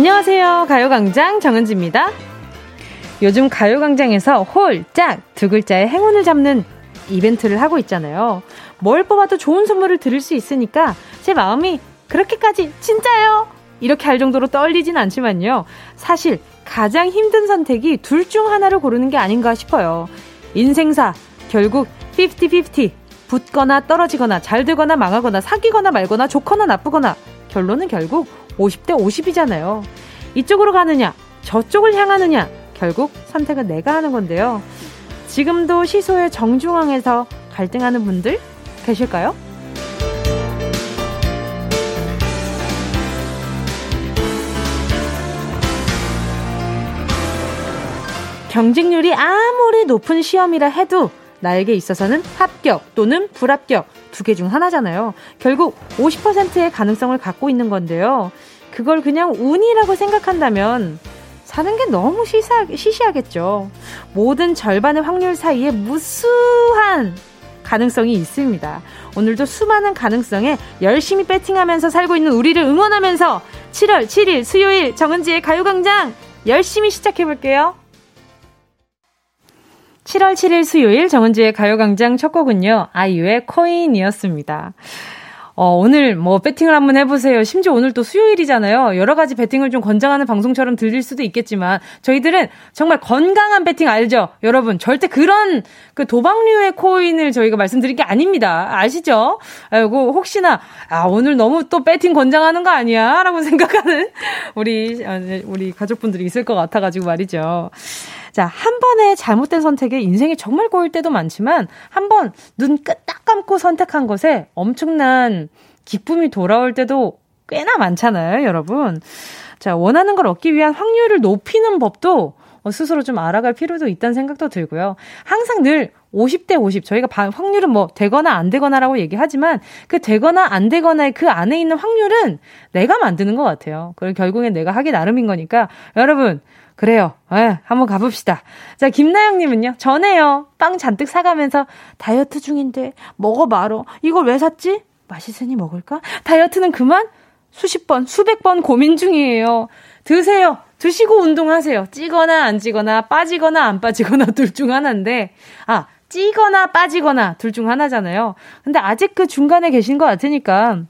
안녕하세요. 가요광장 정은지입니다. 요즘 가요광장에서 홀 짝 두 글자의 행운을 잡는 이벤트를 하고 있잖아요. 뭘 뽑아도 좋은 선물을 들을 수 있으니까 제 마음이 그렇게까지 진짜요? 이렇게 할 정도로 떨리진 않지만요. 사실 가장 힘든 선택이 둘 중 하나를 고르는 게 아닌가 싶어요. 인생사 결국 50-50 붙거나 떨어지거나 잘 되거나 망하거나 사귀거나 말거나 좋거나 나쁘거나 결론은 결국 50대 50이잖아요. 이쪽으로 가느냐, 저쪽을 향하느냐, 결국 선택은 내가 하는 건데요. 지금도 시소의 정중앙에서 갈등하는 분들 계실까요? 경쟁률이 아무리 높은 시험이라 해도 나에게 있어서는 합격 또는 불합격 두 개 중 하나잖아요. 결국 50%의 가능성을 갖고 있는 건데요. 그걸 그냥 운이라고 생각한다면 사는 게 너무 시사, 시시하겠죠. 모든 절반의 확률 사이에 무수한 가능성이 있습니다. 오늘도 수많은 가능성에 열심히 배팅하면서 살고 있는 우리를 응원하면서 7월 7일 수요일 정은지의 가요광장 열심히 시작해볼게요. 7월 7일 수요일 정은지의 가요광장 첫 곡은요, 아이유의 코인이었습니다. 어, 오늘 뭐 배팅을 한번 해보세요. 심지어 오늘 또 수요일이잖아요. 여러 가지 배팅을 좀 권장하는 방송처럼 들릴 수도 있겠지만 저희들은 정말 건강한 배팅 알죠? 여러분 절대 그런 그 도박류의 코인을 저희가 말씀드릴 게 아닙니다. 아시죠? 아이고 혹시나 아 오늘 너무 또 배팅 권장하는 거 아니야?라고 생각하는 우리 아, 네, 우리 가족분들이 있을 것 같아가지고 말이죠. 자, 한 번의 잘못된 선택에 인생이 정말 고일 때도 많지만 한 번눈딱 감고 선택한 것에 엄청난 기쁨이 돌아올 때도 꽤나 많잖아요, 여러분. 자, 원하는 걸 얻기 위한 확률을 높이는 법도 스스로 좀 알아갈 필요도 있다는 생각도 들고요. 항상 늘 50대 50. 저희가 확률은 뭐 되거나 안 되거나라고 얘기하지만 그 되거나 안 되거나의 그 안에 있는 확률은 내가 만드는 것 같아요. 그리고 결국엔 내가 하기 나름인 거니까 여러분 그래요. 예, 한번 가봅시다. 자, 김나영님은요, 전에요. 빵 잔뜩 사가면서 다이어트 중인데, 먹어 말어. 이걸 왜 샀지? 맛있으니 먹을까? 다이어트는 그만? 수십 번, 수백 번 고민 중이에요. 드세요. 드시고 운동하세요. 찌거나 안 찌거나, 빠지거나 안 빠지거나 둘 중 하나인데, 아, 찌거나 빠지거나 둘 중 하나잖아요. 근데 아직 그 중간에 계신 것 같으니까,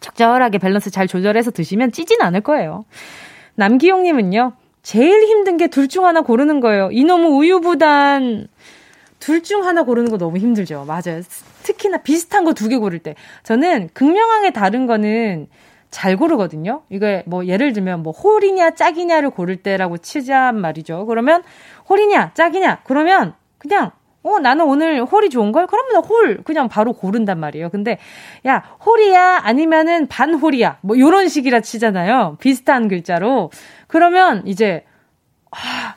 적절하게 밸런스 잘 조절해서 드시면 찌진 않을 거예요. 남기용님은요, 제일 힘든 게 둘 중 하나 고르는 거예요. 이놈의 우유부단. 둘 중 하나 고르는 거 너무 힘들죠. 맞아요. 특히나 비슷한 거 두 개 고를 때. 저는 극명하게 다른 거는 잘 고르거든요. 이게 뭐 예를 들면 뭐 홀이냐 짝이냐를 고를 때라고 치자 말이죠. 그러면 홀이냐 짝이냐 그러면 그냥 어 나는 오늘 홀이 좋은 걸 그러면 홀 그냥 바로 고른단 말이에요. 근데 야 홀이야 아니면은 반 홀이야 뭐 요런 식이라 치잖아요. 비슷한 글자로 그러면 이제 아,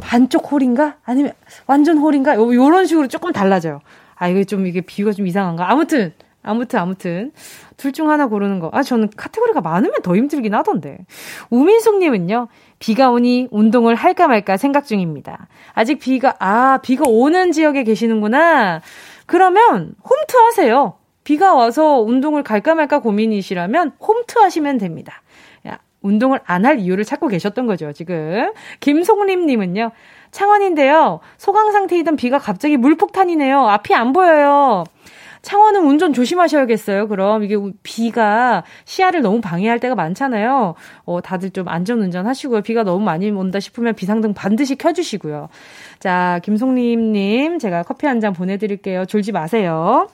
반쪽 홀인가? 아니면 완전 홀인가? 요, 요런 식으로 조금 달라져요. 아, 이게 좀, 이게 비유가 좀 이상한가? 아무튼, 아무튼, 아무튼. 둘 중 하나 고르는 거. 아, 저는 카테고리가 많으면 더 힘들긴 하던데. 우민숙님은요, 비가 오니 운동을 할까 말까 생각 중입니다. 아직 비가, 아, 비가 오는 지역에 계시는구나. 그러면 홈트 하세요. 비가 와서 운동을 갈까 말까 고민이시라면 홈트 하시면 됩니다. 운동을 안 할 이유를 찾고 계셨던 거죠, 지금. 김송림 님은요, 창원인데요, 소강 상태이던 비가 갑자기 물폭탄이네요. 앞이 안 보여요. 창원은 운전 조심하셔야겠어요. 그럼 이게 비가 시야를 너무 방해할 때가 많잖아요. 어, 다들 좀 안전 운전 하시고요. 비가 너무 많이 온다 싶으면 비상등 반드시 켜주시고요. 자, 김송림님, 제가 커피 한 잔 보내드릴게요. 졸지 마세요.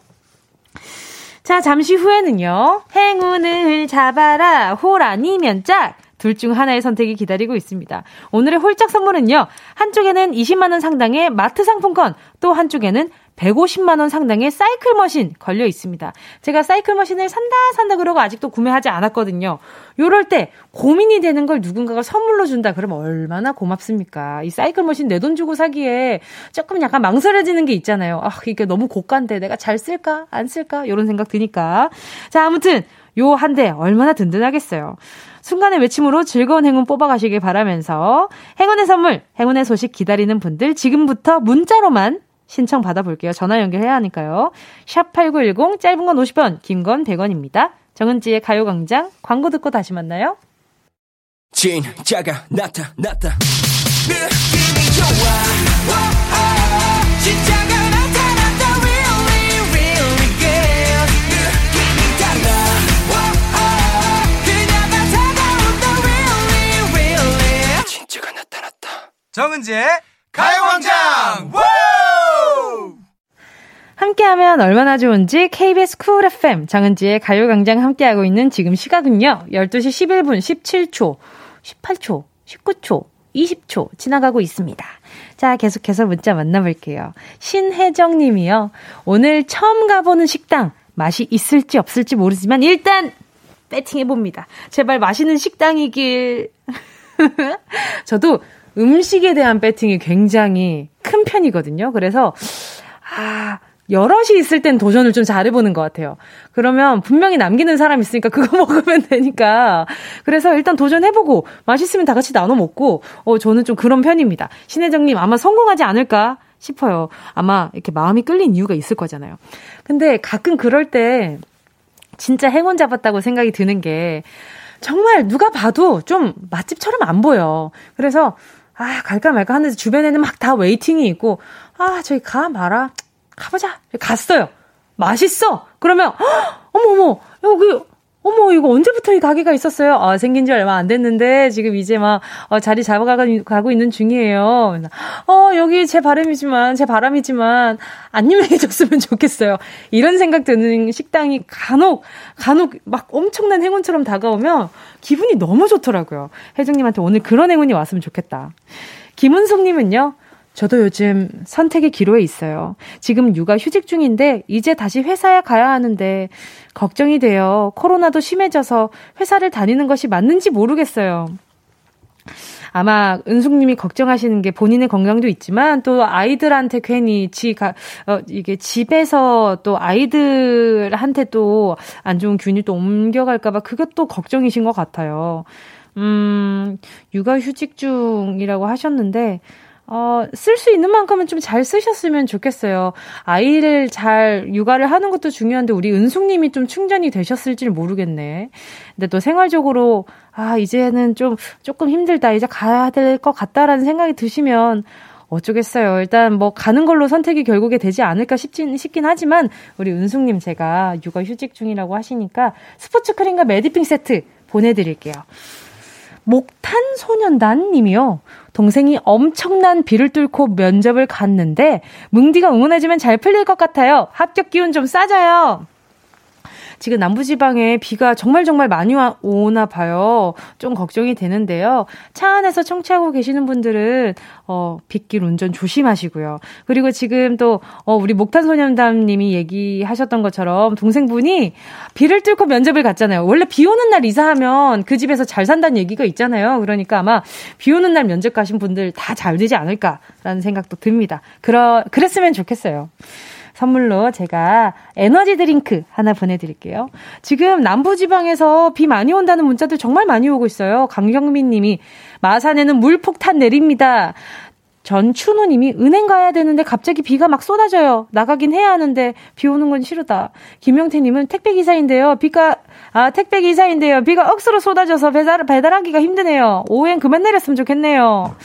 자, 잠시 후에는요. 행운을 잡아라. 홀 아니면 짝. 둘 중 하나의 선택이 기다리고 있습니다. 오늘의 홀짝 선물은요. 한쪽에는 20만원 상당의 마트 상품권, 또 한쪽에는 150만 원 상당의 사이클 머신 걸려 있습니다. 제가 사이클 머신을 산다 산다 그러고 아직도 구매하지 않았거든요. 요럴 때 고민이 되는 걸 누군가가 선물로 준다 그러면 얼마나 고맙습니까? 이 사이클 머신 내 돈 주고 사기에 조금 약간 망설여지는 게 있잖아요. 아, 이게 너무 고가인데 내가 잘 쓸까? 안 쓸까? 이런 생각 드니까. 자, 아무튼 요 한 대 얼마나 든든하겠어요. 순간의 외침으로 즐거운 행운 뽑아가시길 바라면서 행운의 선물, 행운의 소식 기다리는 분들 지금부터 문자로만 신청 받아볼게요. 전화 연결해야 하니까요. 샵 8910 짧은 건 50원, 긴 건 100원입니다. 정은지의 가요광장 광고 듣고 다시 만나요. 진짜가 나타났다 느낌이 좋아. 오오 진짜가 나타났다. Really really good 느낌이 달라. 오오 그녀가 다가온다. Really really. 진짜가 나타났다. 정은지의 가요광장 함께하면 얼마나 좋은지 KBS 쿨 FM 정은지의 가요광장 함께하고 있는 지금 시각은요. 12시 11분 17초, 18초, 19초, 20초 지나가고 있습니다. 자, 계속해서 문자 만나볼게요. 신혜정 님이요. 오늘 처음 가보는 식당. 맛이 있을지 없을지 모르지만 일단 배팅해봅니다. 제발 맛있는 식당이길. 저도 음식에 대한 배팅이 굉장히 큰 편이거든요. 그래서, 아, 여럿이 있을 땐 도전을 좀 잘해보는 것 같아요. 그러면 분명히 남기는 사람 있으니까 그거 먹으면 되니까. 그래서 일단 도전해보고 맛있으면 다 같이 나눠 먹고, 어, 저는 좀 그런 편입니다. 신혜정님 아마 성공하지 않을까 싶어요. 아마 이렇게 마음이 끌린 이유가 있을 거잖아요. 근데 가끔 그럴 때 진짜 행운 잡았다고 생각이 드는 게 정말 누가 봐도 좀 맛집처럼 안 보여. 그래서 아, 갈까 말까 하는데 주변에는 막 다 웨이팅이 있고, 아, 저기 가, 마라. 가보자. 갔어요. 맛있어. 그러면 어머 어머 여기 어머 이거 언제부터 이 가게가 있었어요? 아 생긴 지 얼마 안 됐는데 지금 이제 막 어, 자리 잡아가고 있는 중이에요. 어 여기 제 바람이지만 제 바람이지만 안 유명해졌으면 좋겠어요. 이런 생각 드는 식당이 간혹 간혹 막 엄청난 행운처럼 다가오면 기분이 너무 좋더라고요. 혜정님한테 오늘 그런 행운이 왔으면 좋겠다. 김은숙님은요. 저도 요즘 선택의 기로에 있어요. 지금 육아 휴직 중인데 이제 다시 회사에 가야 하는데 걱정이 돼요. 코로나도 심해져서 회사를 다니는 것이 맞는지 모르겠어요. 아마 은숙님이 걱정하시는 게 본인의 건강도 있지만 또 아이들한테 괜히 지가 어 이게 집에서 또 아이들한테 또 안 좋은 균이 또 옮겨갈까봐 그것도 걱정이신 것 같아요. 음 육아 휴직 중이라고 하셨는데 어, 쓸 수 있는 만큼은 좀 잘 쓰셨으면 좋겠어요. 아이를 잘 육아를 하는 것도 중요한데 우리 은숙님이 좀 충전이 되셨을지 모르겠네. 근데 또 생활적으로 아 이제는 좀 조금 힘들다 이제 가야 될 것 같다라는 생각이 드시면 어쩌겠어요. 일단 뭐 가는 걸로 선택이 결국에 되지 않을까 싶진, 싶긴 하지만 우리 은숙님 제가 육아 휴직 중이라고 하시니까 스포츠 크림과 메디핑 세트 보내드릴게요. 목탄 소년단 님이요. 동생이 엄청난 비를 뚫고 면접을 갔는데 뭉디가 응원해주면 잘 풀릴 것 같아요. 합격 기운 좀 싸줘요. 지금 남부지방에 비가 정말 정말 많이 와, 오나 봐요. 좀 걱정이 되는데요. 차 안에서 청취하고 계시는 분들은, 어, 빗길 운전 조심하시고요. 그리고 지금 또, 어, 우리 목탄소년단 님이 얘기하셨던 것처럼 동생분이 비를 뚫고 면접을 갔잖아요. 원래 비 오는 날 이사하면 그 집에서 잘 산다는 얘기가 있잖아요. 그러니까 아마 비 오는 날 면접 가신 분들 다 잘 되지 않을까라는 생각도 듭니다. 그러, 그랬으면 좋겠어요. 선물로 제가 에너지 드링크 하나 보내드릴게요. 지금 남부지방에서 비 많이 온다는 문자들 정말 많이 오고 있어요. 강경민 님이 마산에는 물폭탄 내립니다. 전춘호 님이 은행 가야 되는데 갑자기 비가 막 쏟아져요. 나가긴 해야 하는데 비 오는 건 싫다. 김영태 님은 택배 기사인데요. 비가 아 택배 기사인데요. 비가 억수로 쏟아져서 배달 배달하기가 힘드네요. 오후엔 그만 내렸으면 좋겠네요.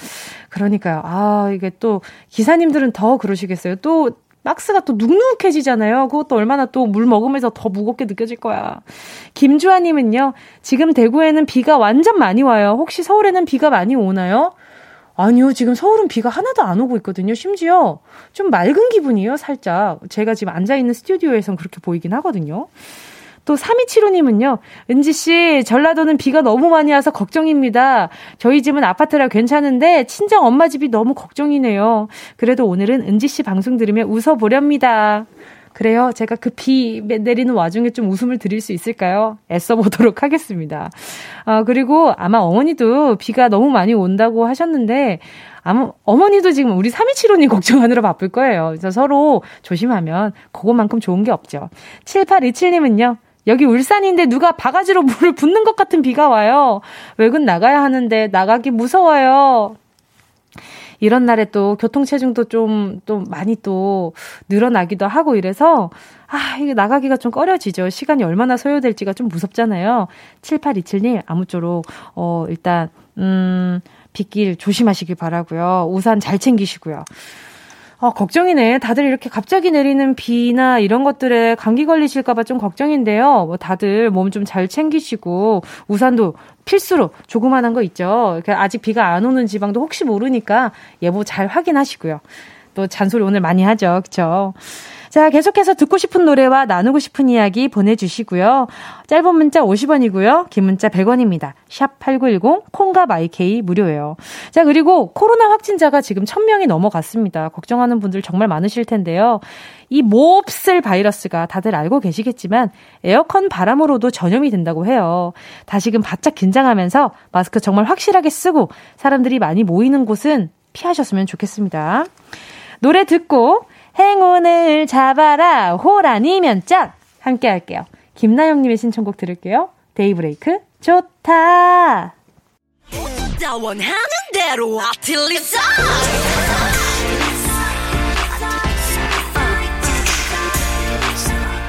그러니까요. 아, 이게 또 기사님들은 더 그러시겠어요. 또 박스가 또 눅눅해지잖아요. 그것도 얼마나 또 물 먹으면서 더 무겁게 느껴질 거야. 김주아님은요, 지금 대구에는 비가 완전 많이 와요. 혹시 서울에는 비가 많이 오나요? 아니요, 지금 서울은 비가 하나도 안 오고 있거든요. 심지어 좀 맑은 기분이에요, 살짝. 제가 지금 앉아있는 스튜디오에선 그렇게 보이긴 하거든요. 또 3275님은요. 은지씨, 전라도는 비가 너무 많이 와서 걱정입니다. 저희 집은 아파트라 괜찮은데 친정 엄마 집이 너무 걱정이네요. 그래도 오늘은 은지씨 방송 들으며 웃어보렵니다. 그래요. 제가 그 비 내리는 와중에 좀 웃음을 드릴 수 있을까요? 애써 보도록 하겠습니다. 아, 그리고 아마 어머니도 비가 너무 많이 온다고 하셨는데, 아마 어머니도 지금 우리 3275님 걱정하느라 바쁠 거예요. 그래서 서로 조심하면 그것만큼 좋은 게 없죠. 7827님은요. 여기 울산인데 누가 바가지로 물을 붓는 것 같은 비가 와요. 외근 나가야 하는데 나가기 무서워요. 이런 날에 또 교통체증도 좀, 또 많이 또 늘어나기도 하고 이래서, 아, 이게 나가기가 좀 꺼려지죠. 시간이 얼마나 소요될지가 좀 무섭잖아요. 7827님, 아무쪼록, 어, 일단, 음, 빗길 조심하시길 바라고요. 우산 잘 챙기시고요. 아, 걱정이네. 다들 이렇게 갑자기 내리는 비나 이런 것들에 감기 걸리실까봐 좀 걱정인데요. 뭐 다들 몸 좀 잘 챙기시고, 우산도 필수로 조그만한 거 있죠. 아직 비가 안 오는 지방도 혹시 모르니까 예보 잘 확인하시고요. 또 잔소리 오늘 많이 하죠. 그쵸? 자, 계속해서 듣고 싶은 노래와 나누고 싶은 이야기 보내주시고요. 짧은 문자 50원이고요. 긴 문자 100원입니다. 샵 8910, 콩과 마이케이 무료예요. 자, 그리고 코로나 확진자가 지금 1000명이 넘어갔습니다. 걱정하는 분들 정말 많으실 텐데요. 이 몹쓸 바이러스가 다들 알고 계시겠지만 에어컨 바람으로도 전염이 된다고 해요. 다시금 바짝 긴장하면서 마스크 정말 확실하게 쓰고 사람들이 많이 모이는 곳은 피하셨으면 좋겠습니다. 노래 듣고 행운을 잡아라 호라니면 짝 함께 할게요. 김나영님의 신청곡 들을게요. 데이브레이크 좋다. 원하는 대로 아틀리사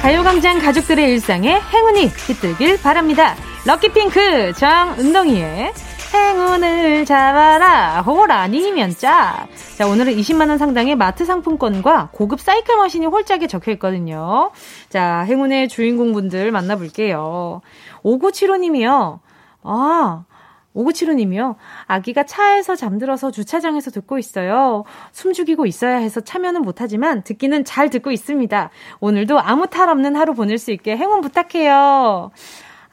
가요광장 가족들의 일상에 행운이 깃들길 바랍니다. 럭키핑크 정은동이의 행운을 잡아라. 호라 아니면 짜. 자, 오늘은 20만원 상당의 마트 상품권과 고급 사이클 머신이 홀짝에 적혀 있거든요. 자, 행운의 주인공분들 만나볼게요. 5975님이요. 아, 5975님이요. 아기가 차에서 잠들어서 주차장에서 듣고 있어요. 숨 죽이고 있어야 해서 참여는 못하지만 듣기는 잘 듣고 있습니다. 오늘도 아무 탈 없는 하루 보낼 수 있게 행운 부탁해요.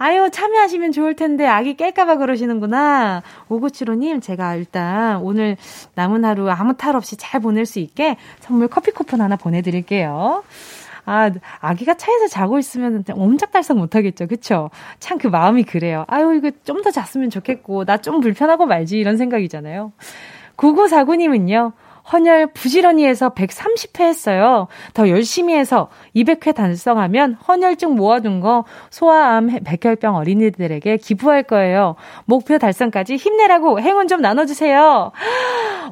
아유, 참여하시면 좋을 텐데, 아기 깰까봐 그러시는구나. 5975님, 제가 일단 오늘 남은 하루 아무 탈 없이 잘 보낼 수 있게 선물 커피 쿠폰 하나 보내드릴게요. 아, 아기가 차에서 자고 있으면 옴짝달싹 못하겠죠. 그쵸? 참 그 마음이 그래요. 아유, 이거 좀 더 잤으면 좋겠고, 나 좀 불편하고 말지, 이런 생각이잖아요. 9949님은요, 헌혈 부지런히 해서 130회 했어요. 더 열심히 해서 200회 달성하면 헌혈증 모아둔 거 소아암 백혈병 어린이들에게 기부할 거예요. 목표 달성까지 힘내라고 행운 좀 나눠주세요.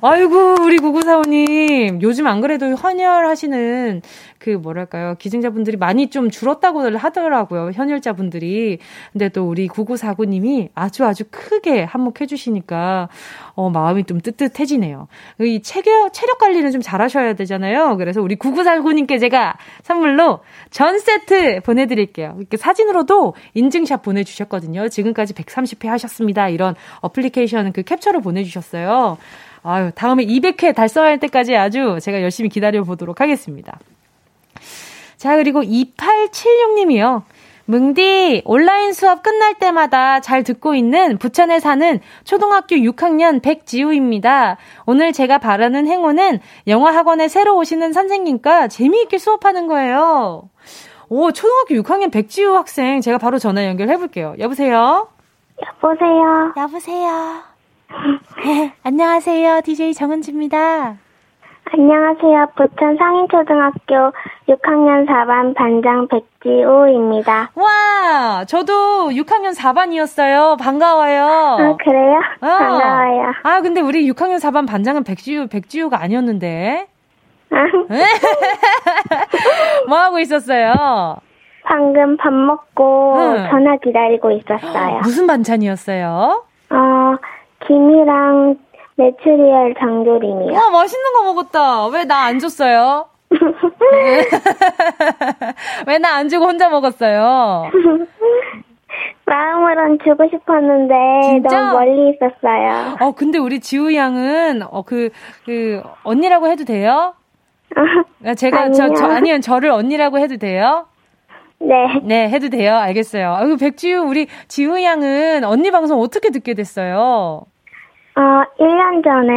아이고, 우리 구구사오님. 요즘 안 그래도 헌혈하시는 그 뭐랄까요 기증자분들이 많이 좀 줄었다고 하더라고요 현혈자분들이 근데 또 우리 9949님이 아주 아주 크게 한몫해 주시니까 어 마음이 좀 뜨뜻해지네요 이 체력 체력 관리는 좀 잘하셔야 되잖아요. 그래서 우리 9949님께 제가 선물로 전 세트 보내드릴게요. 이렇게 사진으로도 인증샷 보내주셨거든요. 지금까지 130회 하셨습니다. 이런 어플리케이션 그 캡처를 보내주셨어요. 아유, 다음에 200회 달성할 때까지 아주 제가 열심히 기다려 보도록 하겠습니다. 자, 그리고 2876님이요. 뭉디, 온라인 수업 끝날 때마다 잘 듣고 있는 부천에 사는 초등학교 6학년 백지우입니다. 오늘 제가 바라는 행운은 영어학원에 새로 오시는 선생님과 재미있게 수업하는 거예요. 오, 초등학교 6학년 백지우 학생, 제가 바로 전화 연결해 볼게요. 여보세요? 여보세요? 여보세요? 네, 안녕하세요. DJ 정은지입니다. 안녕하세요. 부천 상인초등학교 6학년 4반 반장 백지우입니다. 와, 저도 6학년 4반이었어요. 반가워요. 아, 그래요? 어. 반가워요. 아, 근데 우리 6학년 4반 반장은 백지우, 백지우가 아니었는데. 아, 뭐 하고 있었어요? 방금 밥 먹고 응. 전화 기다리고 있었어요. 무슨 반찬이었어요? 어, 김이랑 메추리알 장조림이요. 와, 맛있는 거 먹었다. 왜 나 안 줬어요? 왜 나 안 주고 혼자 먹었어요? 마음으론 주고 싶었는데 진짜? 너무 멀리 있었어요. 어, 근데 우리 지우 양은, 어, 그, 그, 언니라고 해도 돼요? 아, 제가, 저, 저, 아니요. 아니요, 저를 언니라고 해도 돼요? 네. 네, 해도 돼요. 알겠어요. 아유, 백지우, 우리 지우 양은 언니 방송 어떻게 듣게 됐어요? 어, 1년 전에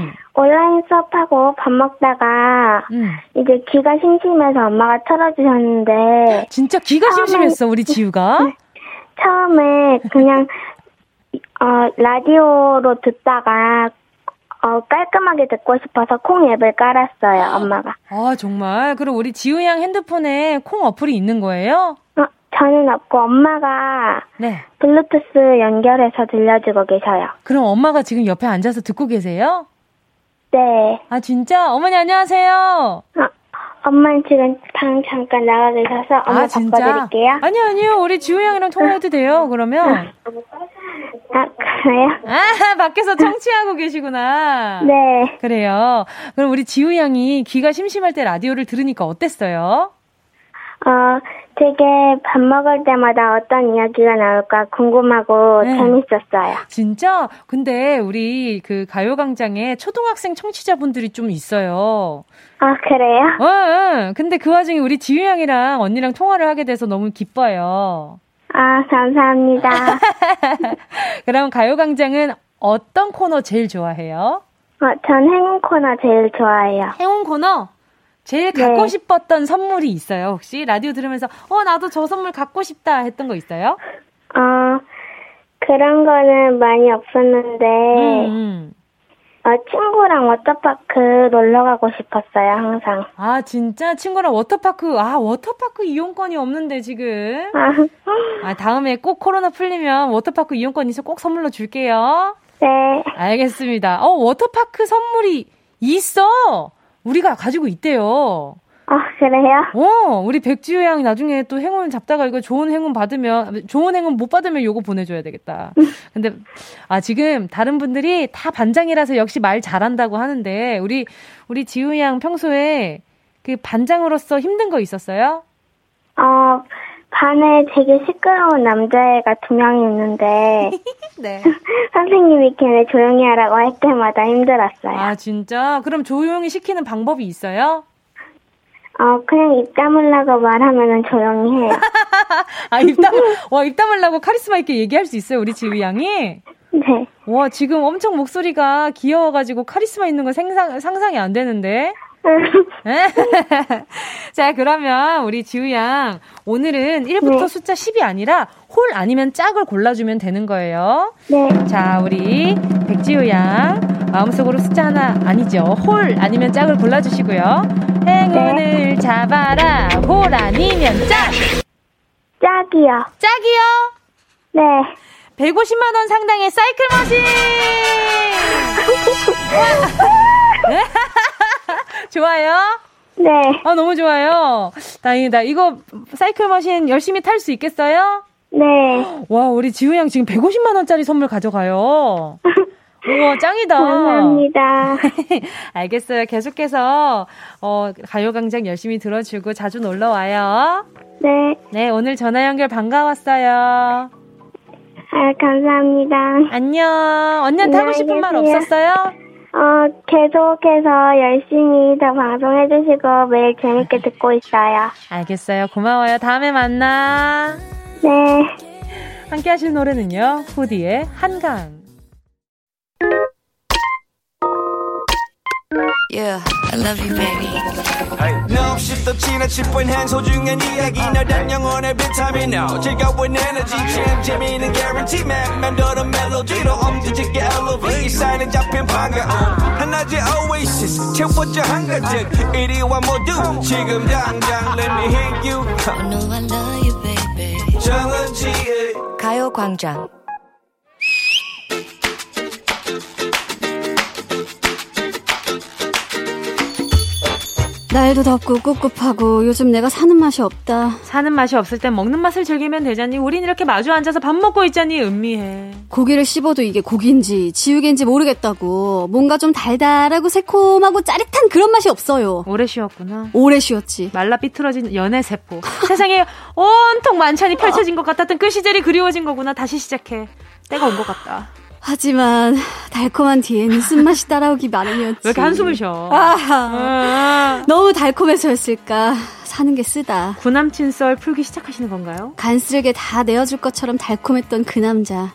음. 온라인 수업하고 밥 먹다가 음. 이제 귀가 심심해서 엄마가 틀어주셨는데 진짜 귀가 심심했어, 우리 지우가. 처음에 그냥 어, 라디오로 듣다가 어, 깔끔하게 듣고 싶어서 콩 앱을 깔았어요, 엄마가. 아, 정말. 그럼 우리 지우 양 핸드폰에 콩 어플이 있는 거예요? 어, 저는 없고 엄마가 네. 블루투스 연결해서 들려주고 계셔요. 그럼 엄마가 지금 옆에 앉아서 듣고 계세요? 네. 아, 진짜? 어머니 안녕하세요. 어, 엄마는 지금 방 잠깐 나가 계셔서 엄마 아, 진짜? 바꿔드릴게요. 아니요, 아니요. 우리 지우 양이랑 통화해도 돼요, 그러면. 아, 그래요? 아, 밖에서 청취하고 계시구나. 네. 그래요. 그럼 우리 지우 양이 귀가 심심할 때 라디오를 들으니까 어땠어요? 어, 되게 밥 먹을 때마다 어떤 이야기가 나올까 궁금하고 네. 재밌었어요. 진짜? 근데 우리 그 가요광장에 초등학생 청취자분들이 좀 있어요. 아, 그래요? 어, 어. 근데 그 와중에 우리 지우 양이랑 언니랑 통화를 하게 돼서 너무 기뻐요. 아, 감사합니다. 그럼 가요광장은 어떤 코너 제일 좋아해요? 어, 전 행운 코너 제일 좋아해요. 행운 코너? 제일 갖고 네. 싶었던 선물이 있어요, 혹시? 라디오 들으면서, 어, 나도 저 선물 갖고 싶다 했던 거 있어요? 어, 그런 거는 많이 없었는데, 음, 음. 어, 친구랑 워터파크 놀러 가고 싶었어요, 항상. 아, 진짜? 친구랑 워터파크, 아, 워터파크 이용권이 없는데, 지금. 아, 아, 다음에 꼭 코로나 풀리면 워터파크 이용권 있어 꼭 선물로 줄게요. 네. 알겠습니다. 어, 워터파크 선물이 있어! 우리가 가지고 있대요. 어, 그래요? 어, 우리 백지우 양이 나중에 또 행운 잡다가 이거 좋은 행운 받으면, 좋은 행운 못 받으면 요거 보내줘야 되겠다. 근데, 아, 지금 다른 분들이 다 반장이라서 역시 말 잘한다고 하는데, 우리, 우리 지우 양 평소에 그 반장으로서 힘든 거 있었어요? 어, 반에 되게 시끄러운 남자애가 두 명이 있는데, 네. 선생님이 걔네 조용히 하라고 할 때마다 힘들었어요. 아, 진짜? 그럼 조용히 시키는 방법이 있어요? 어, 그냥 입 다물라고 말하면은 조용히 해요. 아, 입 담, 와, 입 다물라고 카리스마 있게 얘기할 수 있어요, 우리 지우 양이? 네. 와, 지금 엄청 목소리가 귀여워가지고 카리스마 있는 거 생상, 상상이 안 되는데? 자, 그러면 우리 지우 양, 오늘은 1부터 네. 숫자 10이 아니라 홀 아니면 짝을 골라주면 되는 거예요. 네. 자, 우리 백지우 양, 마음속으로 숫자 하나, 아니죠. 홀 아니면 짝을 골라주시고요. 행운을 잡아라. 홀 아니면 짝! 짝이요. 짝이요! 네. 150만원 상당의 사이클 머신! 좋아요? 네. 아, 너무 좋아요. 다행이다. 이거 사이클 머신 열심히 탈 수 있겠어요? 네. 와, 우리 지우 양 지금 150만 원짜리 선물 가져가요. 우와, 짱이다. 감사합니다. 알겠어요. 계속해서, 어, 가요광장 열심히 들어주고 자주 놀러 와요. 네. 네, 오늘 전화 연결 반가웠어요. 아, 감사합니다. 안녕. 언니한테 하고 싶은 말. 없었어요? 어, 계속해서 열심히 더 방송해주시고 매일 재밌게 듣고 있어요. 알겠어요. 고마워요. 다음에 만나. 네. 함께 하실 노래는요. 후디의 한강. Yeah, I love you, baby. 너 없이 또 지나칠 뻔한 소중한 이야기. 너란 영혼의 비타민. No 즐거운 에너지. 참 재미있는 guarantee. man 맘대로 멜로디로 엄지짓게 elevate. 이 사인은 잡힌 반가움 하나의 oasis. 채워져 한가득. 이리와 모두. 지금 당장 let me hit you. I know I love you, baby. 정은지의 가요광장. 날도 덥고 꿉꿉하고 요즘 내가 사는 맛이 없다. 사는 맛이 없을 땐 먹는 맛을 즐기면 되잖니. 우린 이렇게 마주 앉아서 밥 먹고 있잖니. 음미해. 고기를 씹어도 이게 고기인지 지우개인지 모르겠다고. 뭔가 좀 달달하고 새콤하고 짜릿한 그런 맛이 없어요. 오래 쉬었구나. 오래 쉬었지. 말라 삐뚤어진 연애 세포. 세상에 온통 만찬이 펼쳐진 것 같았던 그 시절이 그리워진 거구나. 다시 시작해. 때가 온 것 같다. 하지만 달콤한 뒤에는 쓴맛이 따라오기 마련이었지. 왜 이렇게 한숨을 쉬어? 아하. 아, 너무 달콤해서였을까. 사는 게 쓰다. 구남친 썰 풀기 시작하시는 건가요? 간쓸게 다 내어줄 것처럼 달콤했던 그 남자.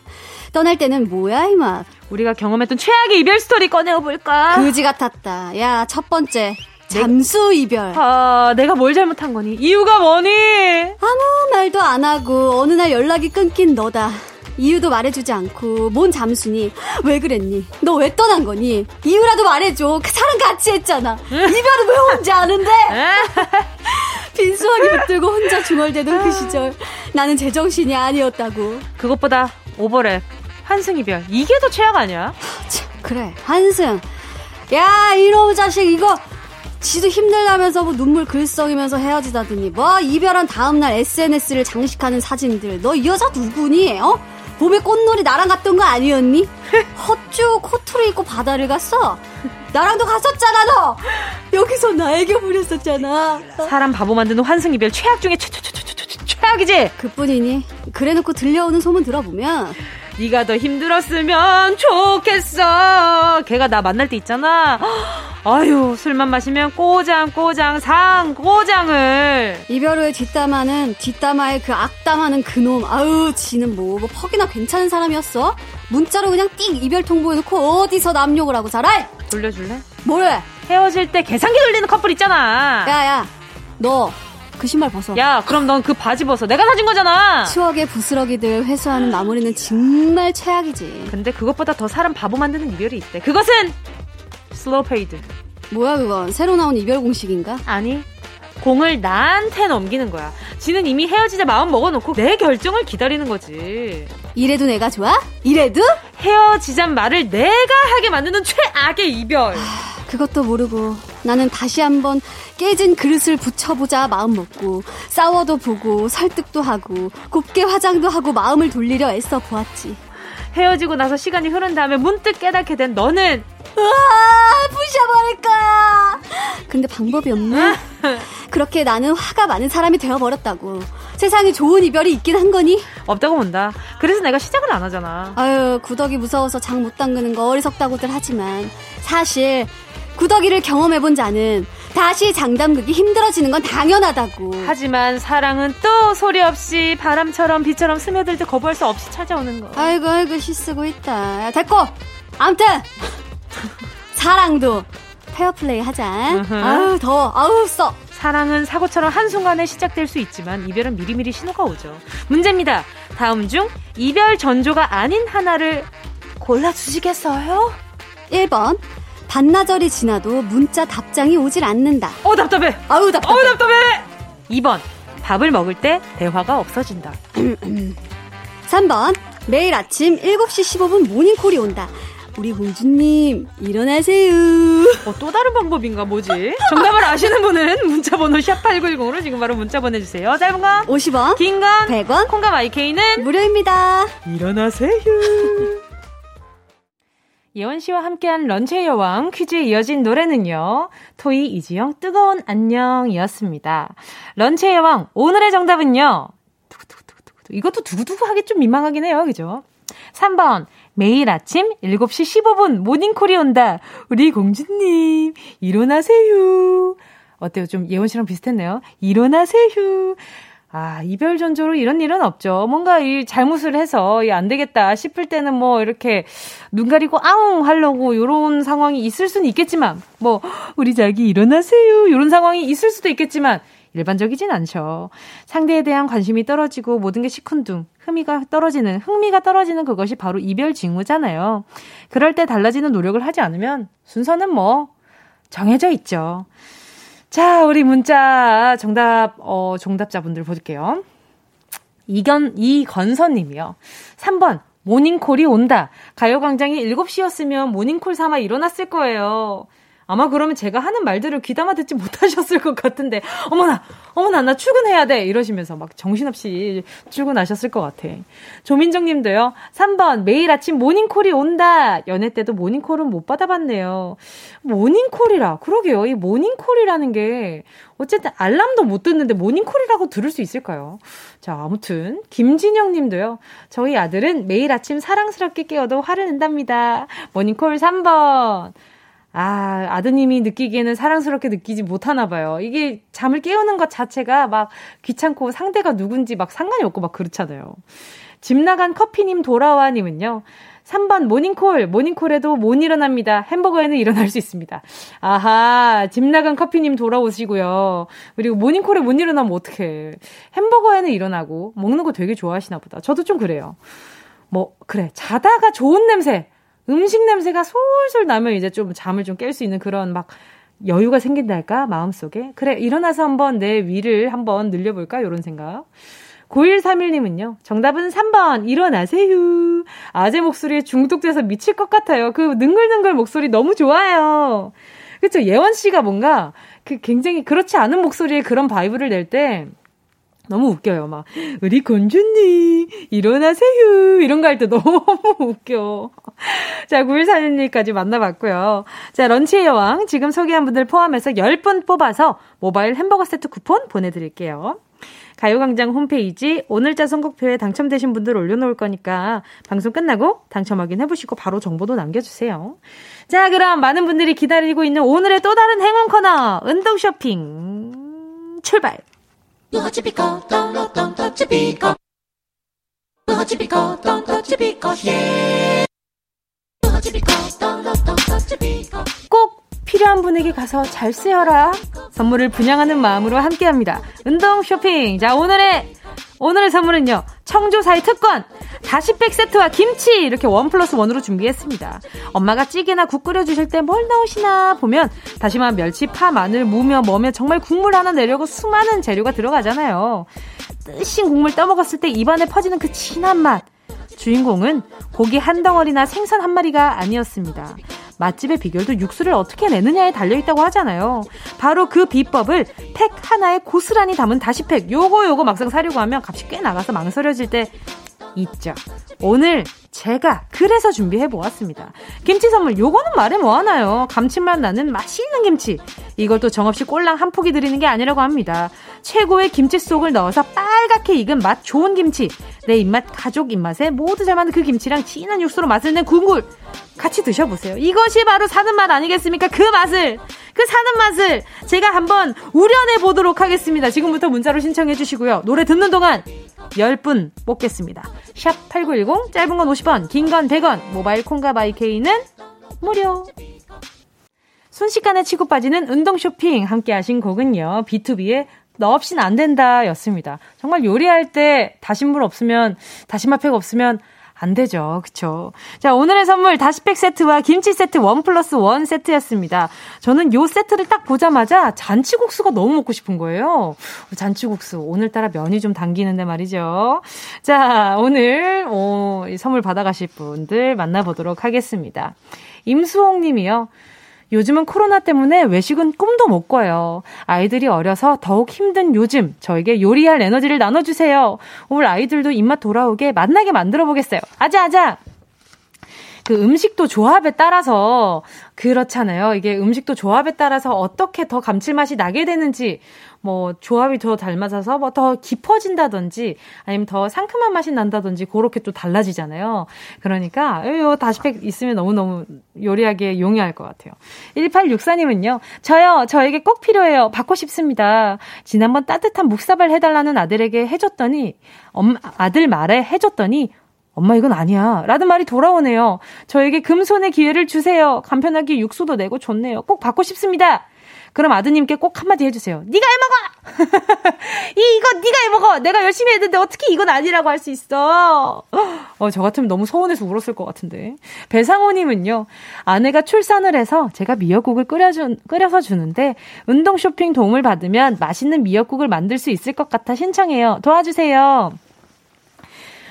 떠날 때는 뭐야 이 맛. 우리가 경험했던 최악의 이별 스토리 꺼내볼까? 그지 같았다. 야, 첫 번째. 잠수 이별. 아, 내가 뭘 잘못한 거니? 이유가 뭐니? 아무 말도 안 하고 어느 날 연락이 끊긴 너다. 이유도 말해주지 않고 뭔 잠수니? 왜 그랬니? 너 왜 떠난 거니? 이유라도 말해줘. 그 사람 같이 했잖아. 이별은 왜 혼자 하는데? 빈수하게 붙들고 혼자 중얼대던 그 시절. 나는 제정신이 아니었다고. 그것보다 오버랩, 환승 이별. 이게 더 최악 아니야? 참, 그래. 한승. 야, 이놈의 자식, 이거. 지도 힘들다면서 뭐 눈물 글썽이면서 헤어지다더니 뭐 이별한 다음날 SNS를 장식하는 사진들 너 이 여자 누구니? 어? 봄에 꽃놀이 나랑 갔던 거 아니었니? 헛주 코트를 입고 바다를 갔어. 나랑도 갔었잖아 너. 여기서 나 애교 부렸었잖아. 사람 바보 만드는 환승 이별 최악 중에 최, 최, 최, 최, 최, 최, 최악이지. 그뿐이니 그래놓고 들려오는 소문 들어보면 네가 더 힘들었으면 좋겠어. 걔가 나 만날 때 있잖아. 아유 술만 마시면 꼬장 꼬장 상 꼬장을. 이별 후에 뒷담화는 뒷담화에 그 악담하는 그놈 아유 지는 뭐, 뭐 퍽이나 괜찮은 사람이었어? 문자로 그냥 띡 이별 통보해놓고 어디서 남욕을 하고 살아? 돌려줄래? 뭐래? 헤어질 때 계산기 돌리는 커플 있잖아. 야야 너 그 신발 벗어 야, 그럼 넌 그 바지 벗어. 내가 사준 거잖아. 추억의 부스러기들 회수하는 마무리는 정말 최악이지 근데 그것보다 더 사람 바보 만드는 이별이 있대. 그것은 slow fade. 뭐야 그건 새로 나온 이별 공식인가? 아니, 공을 나한테 넘기는 거야. 지는 이미 헤어지자 마음 먹어놓고 내 결정을 기다리는 거지. 이래도 내가 좋아? 이래도? 헤어지잔 말을 내가 하게 만드는 최악의 이별. 그것도 모르고 나는 다시 한번 깨진 그릇을 붙여보자 마음 먹고 싸워도 보고 설득도 하고 곱게 화장도 하고 마음을 돌리려 애써 보았지 헤어지고 나서 시간이 흐른 다음에 문득 깨닫게 된 너는 으아 부셔버릴 거야 근데 방법이 없네 그렇게 나는 화가 많은 사람이 되어버렸다고 세상에 좋은 이별이 있긴 한 거니? 없다고 본다. 그래서 내가 시작을 안 하잖아. 아유 구더기 무서워서 장 못 담그는 거 어리석다고들 하지만 사실 구더기를 경험해본 자는 다시 장 담그기 힘들어지는 건 당연하다고 하지만 사랑은 또 소리 없이 바람처럼 비처럼 스며들 때 거부할 수 없이 찾아오는 거. 아이고 아이고 시쓰고 있다 야, 됐고 암튼 사랑도 페어플레이 하자. 아우 더워 아우 써 사랑은 사고처럼 한순간에 시작될 수 있지만 이별은 미리미리 신호가 오죠. 문제입니다. 다음 중 이별 전조가 아닌 하나를 골라주시겠어요? 1번 반나절이 지나도 문자 답장이 오질 않는다 어 답답해. 아우 답답해 어우 답답해. 2번 밥을 먹을 때 대화가 없어진다. 3번 매일 아침 7시 15분 모닝콜이 온다 우리 공주님 일어나세요 어, 또 다른 방법인가 뭐지? 정답을 아시는 분은 문자번호 샵8910으로 지금 바로 문자 보내주세요. 짧은 건, 50원 긴 건, 100원 콩과 마이케이는 무료입니다 일어나세요. 예원 씨와 함께한 런치의 여왕 퀴즈에 이어진 노래는요. 토이 이지영 뜨거운 안녕이었습니다. 런치의 여왕 오늘의 정답은요. 두구두구두구두구. 이것도 두구두구 하기 좀 민망하긴 해요. 그죠? 3번 매일 아침 7시 15분 모닝콜이 온다. 우리 공주님 일어나세요. 어때요? 좀 예원 씨랑 비슷했네요. 일어나세요. 아, 이별 전조로 이런 일은 없죠. 뭔가 이 잘못을 해서 이안 되겠다 싶을 때는 뭐 이렇게 눈 가리고 아웅 하려고 요런 상황이 있을 수는 있겠지만 뭐 우리 자기 일어나세요. 요런 상황이 있을 수도 있겠지만 일반적이진 않죠. 상대에 대한 관심이 떨어지고 모든 게 시큰둥, 흥미가 떨어지는, 흥미가 떨어지는 그것이 바로 이별 징후잖아요. 그럴 때 달라지는 노력을 하지 않으면 순서는 뭐 정해져 있죠. 자, 우리 문자 정답, 어, 정답자분들 볼게요. 이건, 이건선 님이요. 3번, 모닝콜이 온다. 가요광장이 7시였으면 모닝콜 삼아 일어났을 거예요. 아마 그러면 제가 하는 말들을 귀담아 듣지 못하셨을 것 같은데, 어머나, 어머나, 나 출근해야 돼! 이러시면서 막 정신없이 출근하셨을 것 같아. 조민정 님도요, 3번, 매일 아침 모닝콜이 온다! 연애 때도 모닝콜은 못 받아봤네요. 모닝콜이라, 그러게요. 이 모닝콜이라는 게, 어쨌든 알람도 못 듣는데 모닝콜이라고 들을 수 있을까요? 자, 아무튼, 김진영 님도요, 저희 아들은 매일 아침 사랑스럽게 깨워도 화를 낸답니다. 모닝콜 3번. 아, 아드님이 느끼기에는 사랑스럽게 느끼지 못하나 봐요. 이게 잠을 깨우는 것 자체가 막 귀찮고 상대가 누군지 막 상관이 없고 막 그렇잖아요. 집 나간 커피님 돌아와님은요. 3번 모닝콜, 모닝콜에도 못 일어납니다. 햄버거에는 일어날 수 있습니다. 아하, 집 나간 커피님 돌아오시고요. 그리고 모닝콜에 못 일어나면 어떡해. 햄버거에는 일어나고 먹는 거 되게 좋아하시나 보다. 저도 좀 그래요. 뭐, 그래. 자다가 좋은 냄새. 음식 냄새가 솔솔 나면 이제 좀 잠을 좀 깰 수 있는 그런 막 여유가 생긴달까? 마음속에. 그래, 일어나서 한번 내 위를 한번 늘려볼까? 요런 생각. 9131님은요, 정답은 3번, 일어나세요. 아재 목소리에 중독돼서 미칠 것 같아요. 그 능글능글 목소리 너무 좋아요. 그쵸, 예원씨가 뭔가, 그 굉장히 그렇지 않은 목소리에 그런 바이브를 낼 때, 너무 웃겨요. 막, 우리 건주님, 일어나세요. 이런 거 할 때 너무 웃겨. 자, 9146님까지 만나봤고요. 자, 런치의 여왕, 지금 소개한 분들 포함해서 10분 뽑아서 모바일 햄버거 세트 쿠폰 보내드릴게요. 가요광장 홈페이지 오늘자 선곡표에 당첨되신 분들 올려놓을 거니까 방송 끝나고 당첨 확인해보시고 바로 정보도 남겨주세요. 자, 그럼 많은 분들이 기다리고 있는 오늘의 또 다른 행운 코너, 운동 쇼핑, 출발! ブホチピコドンロドンタッチピコ。ブホチピコドンタッチピコイエー。イブホチピコドンロドンタッチピコ。 필요한 분에게 가서 잘 쓰여라. 선물을 분양하는 마음으로 함께 합니다. 운동 쇼핑. 자, 오늘의, 오늘의 선물은요. 청조사의 특권. 다시팩 세트와 김치. 이렇게 원 플러스 원으로 준비했습니다. 엄마가 찌개나 국 끓여주실 때 뭘 넣으시나 보면 다시마, 멸치, 파, 마늘, 무며, 뭐며 정말 국물 하나 내려고 수많은 재료가 들어가잖아요. 뜨신 국물 떠먹었을 때 입안에 퍼지는 그 진한 맛. 주인공은 고기 한 덩어리나 생선 한 마리가 아니었습니다. 맛집의 비결도 육수를 어떻게 내느냐에 달려있다고 하잖아요. 바로 그 비법을 팩 하나에 고스란히 담은 다시팩. 요거 요거 막상 사려고 하면 값이 꽤 나가서 망설여질 때 있죠. 오늘 제가 그래서 준비해 보았습니다. 김치 선물 요거는 말해 뭐하나요? 감칠맛 나는 맛있는 김치. 이걸 또 정없이 꼴랑 한 포기 드리는 게 아니라고 합니다. 최고의 김치 속을 넣어서 빨갛게 익은 맛 좋은 김치. 내 입맛, 가족 입맛에 모두 잘 맞는 그 김치랑 진한 육수로 맛을 낸 국물. 같이 드셔보세요. 이것이 바로 사는 맛 아니겠습니까? 그 맛을, 그 사는 맛을 제가 한번 우려내 보도록 하겠습니다. 지금부터 문자로 신청해 주시고요. 노래 듣는 동안 10분 뽑겠습니다. 샵 8910, 짧은 건 50원, 긴 건 100원, 모바일 콩과 마이케이는 무료. 순식간에 치고 빠지는 운동 쇼핑 함께 하신 곡은요. B2B의 너 없인 안 된다 였습니다. 정말 요리할 때 다신물 없으면, 다시마팩 없으면 안 되죠. 그쵸. 자, 오늘의 선물 다시팩 세트와 김치 세트 원 플러스 원 세트였습니다. 저는 요 세트를 딱 보자마자 잔치국수가 너무 먹고 싶은 거예요. 잔치국수. 오늘따라 면이 좀 당기는데 말이죠. 자, 오늘, 어, 이 선물 받아가실 분들 만나보도록 하겠습니다. 임수홍 님이요. 요즘은 코로나 때문에 외식은 꿈도 못 꿔요. 아이들이 어려서 더욱 힘든 요즘 저에게 요리할 에너지를 나눠주세요. 오늘 아이들도 입맛 돌아오게 맛나게 만들어 보겠어요. 아자 아자. 그 음식도 조합에 따라서 그렇잖아요. 이게 음식도 조합에 따라서 어떻게 더 감칠맛이 나게 되는지 뭐 조합이 더잘 맞아서 뭐 더 깊어진다든지 아니면 더 상큼한 맛이 난다든지 그렇게 또 달라지잖아요. 그러니까 요 다시팩 있으면 너무너무 요리하기에 용이할 것 같아요. 1864님은요. 저요. 저에게 꼭 필요해요. 받고 싶습니다. 지난번 따뜻한 묵사발 해달라는 아들에게 해줬더니 엄, 아들 말에 해줬더니 엄마 이건 아니야. 라는 말이 돌아오네요. 저에게 금손의 기회를 주세요. 간편하게 육수도 내고 좋네요. 꼭 받고 싶습니다. 그럼 아드님께 꼭 한마디 해주세요. 네가 해먹어! 이, 이거 네가 해먹어! 내가 열심히 했는데 어떻게 이건 아니라고 할 수 있어? 어, 저 같으면 너무 서운해서 울었을 것 같은데. 배상호님은요, 아내가 출산을 해서 제가 미역국을 끓여준, 끓여서 주는데, 운동 쇼핑 도움을 받으면 맛있는 미역국을 만들 수 있을 것 같아 신청해요. 도와주세요.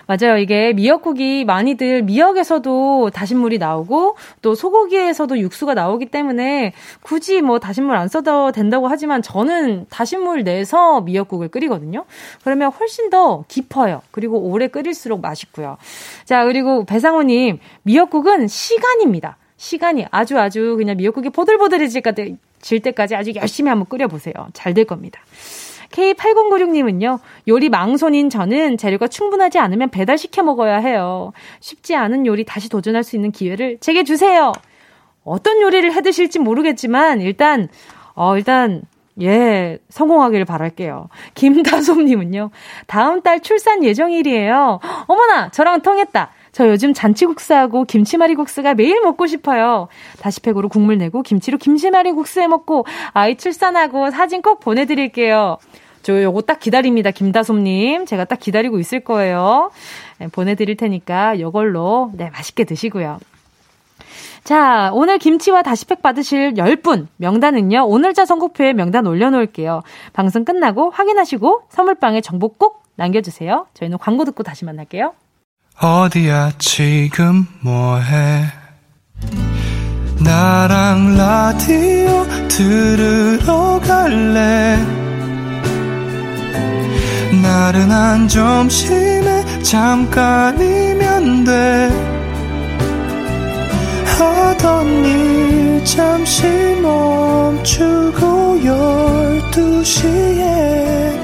맞아요. 이게 미역국이 많이들 미역에서도 다신물이 나오고 또 소고기에서도 육수가 나오기 때문에 굳이 뭐 다신물 안 써도 된다고 하지만 저는 다신물 내서 미역국을 끓이거든요. 그러면 훨씬 더 깊어요. 그리고 오래 끓일수록 맛있고요. 자, 그리고 배상호님, 미역국은 시간입니다. 시간이 아주 아주 그냥 미역국이 보들보들해질 때까지 아주 열심히 한번 끓여보세요. 잘 될 겁니다. K8096님은요, 요리 망손인 저는 재료가 충분하지 않으면 배달시켜 먹어야 해요. 쉽지 않은 요리 다시 도전할 수 있는 기회를 제게 주세요. 어떤 요리를 해 드실지 모르겠지만, 일단, 어, 일단, 예, 성공하기를 바랄게요. 김다솜님은요, 다음 달 출산 예정일이에요. 어머나, 저랑 통했다. 저 요즘 잔치국수하고 김치말이국수가 매일 먹고 싶어요. 다시팩으로 국물 내고 김치로 김치말이국수 해 먹고 아이 출산하고 사진 꼭 보내드릴게요. 저 요거 딱 기다립니다. 김다솜님. 제가 딱 기다리고 있을 거예요. 네, 보내드릴 테니까 요걸로, 네, 맛있게 드시고요. 자, 오늘 김치와 다시팩 받으실 10분 명단은요. 오늘자 선곡표에 명단 올려놓을게요. 방송 끝나고 확인하시고 선물방에 정보 꼭 남겨주세요. 저희는 광고 듣고 다시 만날게요. 어디야 지금 뭐해 나랑 라디오 들으러 갈래 나른한 점심에 잠깐이면 돼 하던 일 잠시 멈추고 열두 시에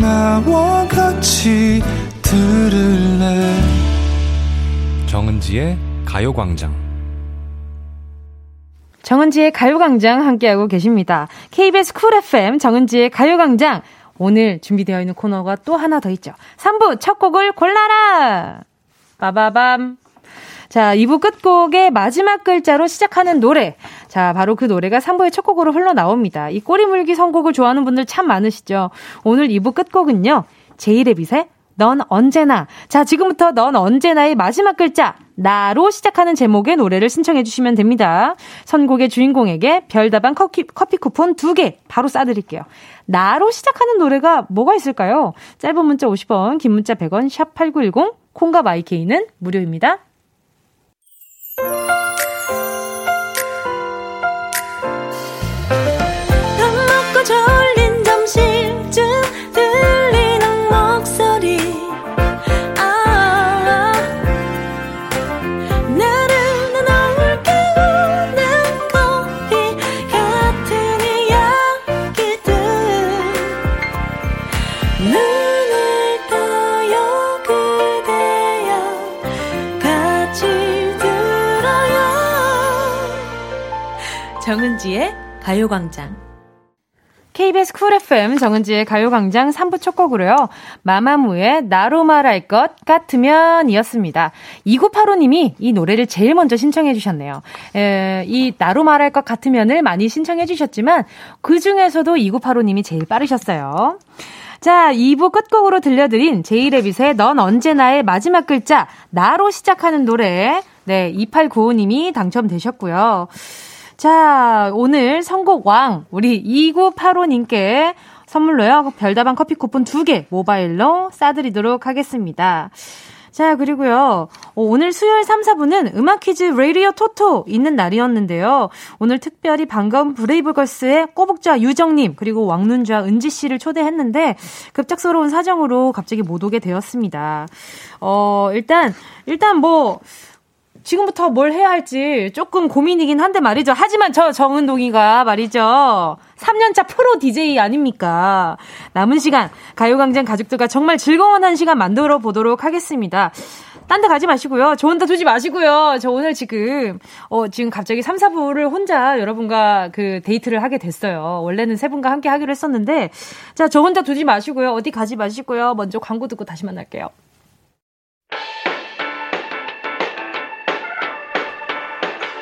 나와 같이 들을래 정은지의 가요광장 정은지의 가요광장 함께하고 계십니다. KBS 쿨 FM 정은지의 가요광장. 오늘 준비되어 있는 코너가 또 하나 더 있죠. 3부 첫 곡을 골라라! 빠바밤. 자, 2부 끝곡의 마지막 글자로 시작하는 노래. 자, 바로 그 노래가 3부의 첫 곡으로 흘러나옵니다. 이 꼬리물기 선곡을 좋아하는 분들 참 많으시죠? 오늘 2부 끝곡은요. 제이레빗의 넌 언제나. 자, 지금부터 넌 언제나의 마지막 글자, 나로 시작하는 제목의 노래를 신청해 주시면 됩니다. 선곡의 주인공에게 별다방 커피, 커피 쿠폰 2개 바로 쏴드릴게요. 나로 시작하는 노래가 뭐가 있을까요? 짧은 문자 50원, 긴 문자 100원, 샵 8910, 콩과 마이케이는 무료입니다. 정은지의 가요광장. KBS 쿨 FM 정은지의 가요광장 3부 첫 곡으로요. 마마무의 나로 말할 것 같으면 이었습니다. 2985님이 이 노래를 제일 먼저 신청해 주셨네요. 에, 이 나로 말할 것 같으면을 많이 신청해 주셨지만 그 중에서도 2985님이 제일 빠르셨어요. 자, 2부 끝곡으로 들려드린 제이레빗의 넌 언제나의 마지막 글자, 나로 시작하는 노래. 네, 2895님이 당첨되셨고요. 자, 오늘 선곡 왕, 우리 2985님께 선물로요, 별다방 커피 쿠폰 2개 모바일로 싸드리도록 하겠습니다. 자, 그리고요, 어, 오늘 수요일 3, 4분은 음악 퀴즈 레이디오 토토 있는 날이었는데요. 오늘 특별히 반가운 브레이브걸스의 꼬북자 유정님, 그리고 왕눈좌 은지씨를 초대했는데, 급작스러운 사정으로 갑자기 못 오게 되었습니다. 어, 일단, 일단 뭐, 지금부터 뭘 해야 할지 조금 고민이긴 한데 말이죠. 하지만 저 정은동이가 말이죠. 3년차 프로 DJ 아닙니까? 남은 시간 가요광장 가족들과 정말 즐거운 한 시간 만들어 보도록 하겠습니다. 딴 데 가지 마시고요. 좋은 데 두지 마시고요. 저 오늘 지금, 어, 지금 갑자기 3, 4부를 혼자 여러분과 그 데이트를 하게 됐어요. 원래는 세 분과 함께 하기로 했었는데, 자, 저 혼자 두지 마시고요. 어디 가지 마시고요. 먼저 광고 듣고 다시 만날게요.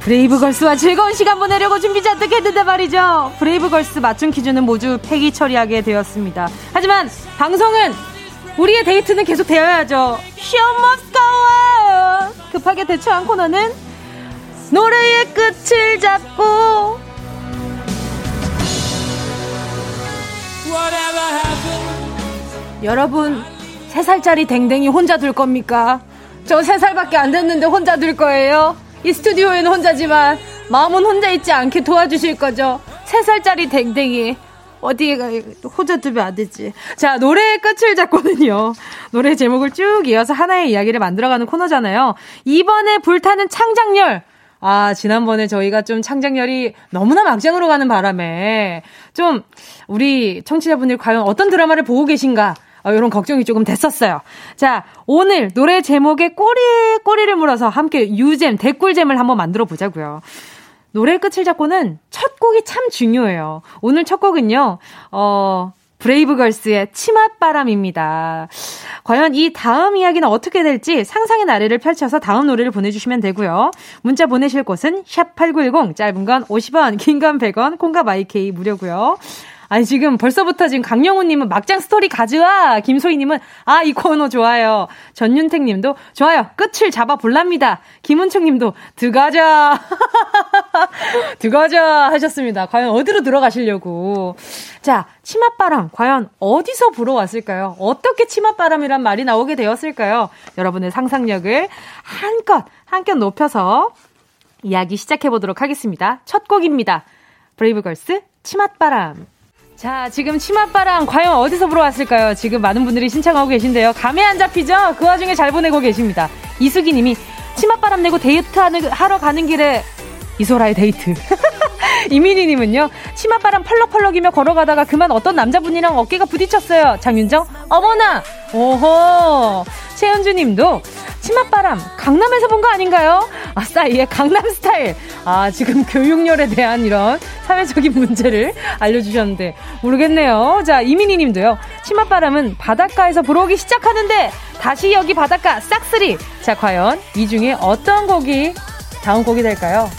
브레이브걸스와 즐거운 시간 보내려고 준비 잔뜩 했는데 말이죠. 브레이브걸스 맞춤 퀴즈는 모두 폐기 처리하게 되었습니다. 하지만 방송은 우리의 데이트는 계속 되어야죠. On. 급하게 대체한 코너는 노래의 끝을 잡고 여러분, 세 살짜리 댕댕이 혼자 둘 겁니까? 저 세 살밖에 안 됐는데 혼자 둘 거예요? 이 스튜디오에는 혼자지만 마음은 혼자 있지 않게 도와주실 거죠? 세 살짜리 댕댕이. 어디에 가, 혼자 두면 안 되지. 자, 노래의 끝을 잡고는요. 노래 제목을 쭉 이어서 하나의 이야기를 만들어가는 코너잖아요. 이번에 불타는 창작열. 아, 지난번에 저희가 좀 창작열이 너무나 막장으로 가는 바람에 좀 우리 청취자분들 과연 어떤 드라마를 보고 계신가? 어, 이런 걱정이 조금 됐었어요. 자, 오늘 노래 제목에 꼬리에 꼬리를 물어서 함께 유잼, 댓꿀잼을 한번 만들어 보자고요. 노래의 끝을 잡고는 첫 곡이 참 중요해요. 오늘 첫 곡은요, 어, 브레이브걸스의 치맛바람입니다. 과연 이 다음 이야기는 어떻게 될지 상상의 나래를 펼쳐서 다음 노래를 보내주시면 되고요. 문자 보내실 곳은 샵8910, 짧은 건 50원, 긴 건 100원, 콩과 마이케이 무료고요. 아니, 지금 벌써부터 지금 강영우님은 막장 스토리 가져와! 김소희님은, 아, 이 코너 좋아요. 전윤택님도, 좋아요. 끝을 잡아볼랍니다. 김은총님도, 들어가자! 들어가자! 하셨습니다. 과연 어디로 들어가시려고. 자, 치맛바람, 과연 어디서 불어왔을까요? 어떻게 치맛바람이란 말이 나오게 되었을까요? 여러분의 상상력을 한껏, 한껏 높여서 이야기 시작해보도록 하겠습니다. 첫 곡입니다. 브레이브걸스, 치맛바람. 자, 지금 치맛바람 과연 어디서 불어왔을까요? 지금 많은 분들이 신청하고 계신데요. 감이 안 잡히죠? 그 와중에 잘 보내고 계십니다. 이수기 님이 치맛바람 내고 데이트 하러 가는 길에 이소라의 데이트. 이민희 님은요. 치맛바람 펄럭펄럭이며 걸어가다가 그만 어떤 남자분이랑 어깨가 부딪혔어요. 장윤정, 어머나! 오호! 최현주 님도 치맛바람 강남에서 본 거 아닌가요? 아싸, 이의 강남 스타일. 아, 지금 교육열에 대한 이런 사회적인 문제를 알려주셨는데 모르겠네요. 자, 이민희 님도요. 치맛바람은 바닷가에서 불어오기 시작하는데 다시 여기 바닷가 싹쓸이. 자, 과연 이 중에 어떤 곡이 다음 곡이 될까요?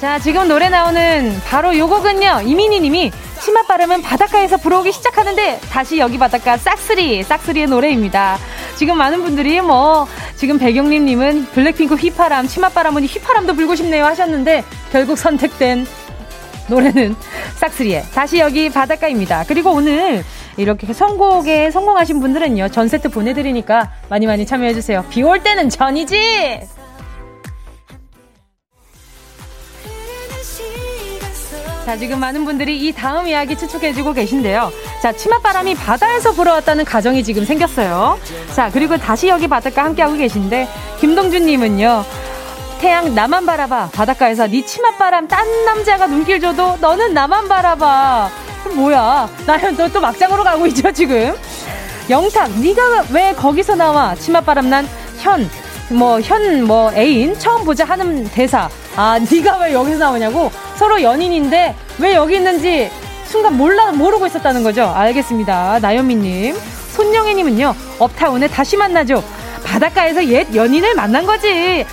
자, 지금 노래 나오는 바로 요 곡은요. 이민희 님이 치맛바람은 바닷가에서 불어오기 시작하는데 다시 여기 바닷가 싹쓸이, 싹쓸이의 노래입니다. 지금 많은 분들이 뭐 지금 백영림 님은 블랙핑크 휘파람, 치맛바람은 휘파람도 불고 싶네요 하셨는데 결국 선택된 노래는 싹쓸이의 다시 여기 바닷가입니다. 그리고 오늘 이렇게 선곡에 성공하신 분들은요. 전 세트 보내드리니까 많이 많이 참여해주세요. 비 올 때는 전이지! 자, 지금 많은 분들이 이 다음 이야기 추측해주고 계신데요. 자, 치맛바람이 바다에서 불어왔다는 가정이 지금 생겼어요. 자, 그리고 다시 여기 바닷가 함께하고 계신데, 김동준님은요. 태양 나만 바라봐. 바닷가에서 네 치맛바람 딴 남자가 눈길 줘도 너는 나만 바라봐. 뭐야? 나는 너또 막장으로 가고 있죠, 지금? 영탁, 네가 왜 거기서 나와? 치맛바람 난 현, 뭐, 현, 뭐, 애인, 처음 보자 하는 대사. 아, 네가 왜 여기서 나오냐고? 서로 연인인데, 왜 여기 있는지 순간 몰라, 모르고 있었다는 거죠? 알겠습니다. 나연미님. 손영애님은요, 업타운에 다시 만나죠. 바닷가에서 옛 연인을 만난 거지.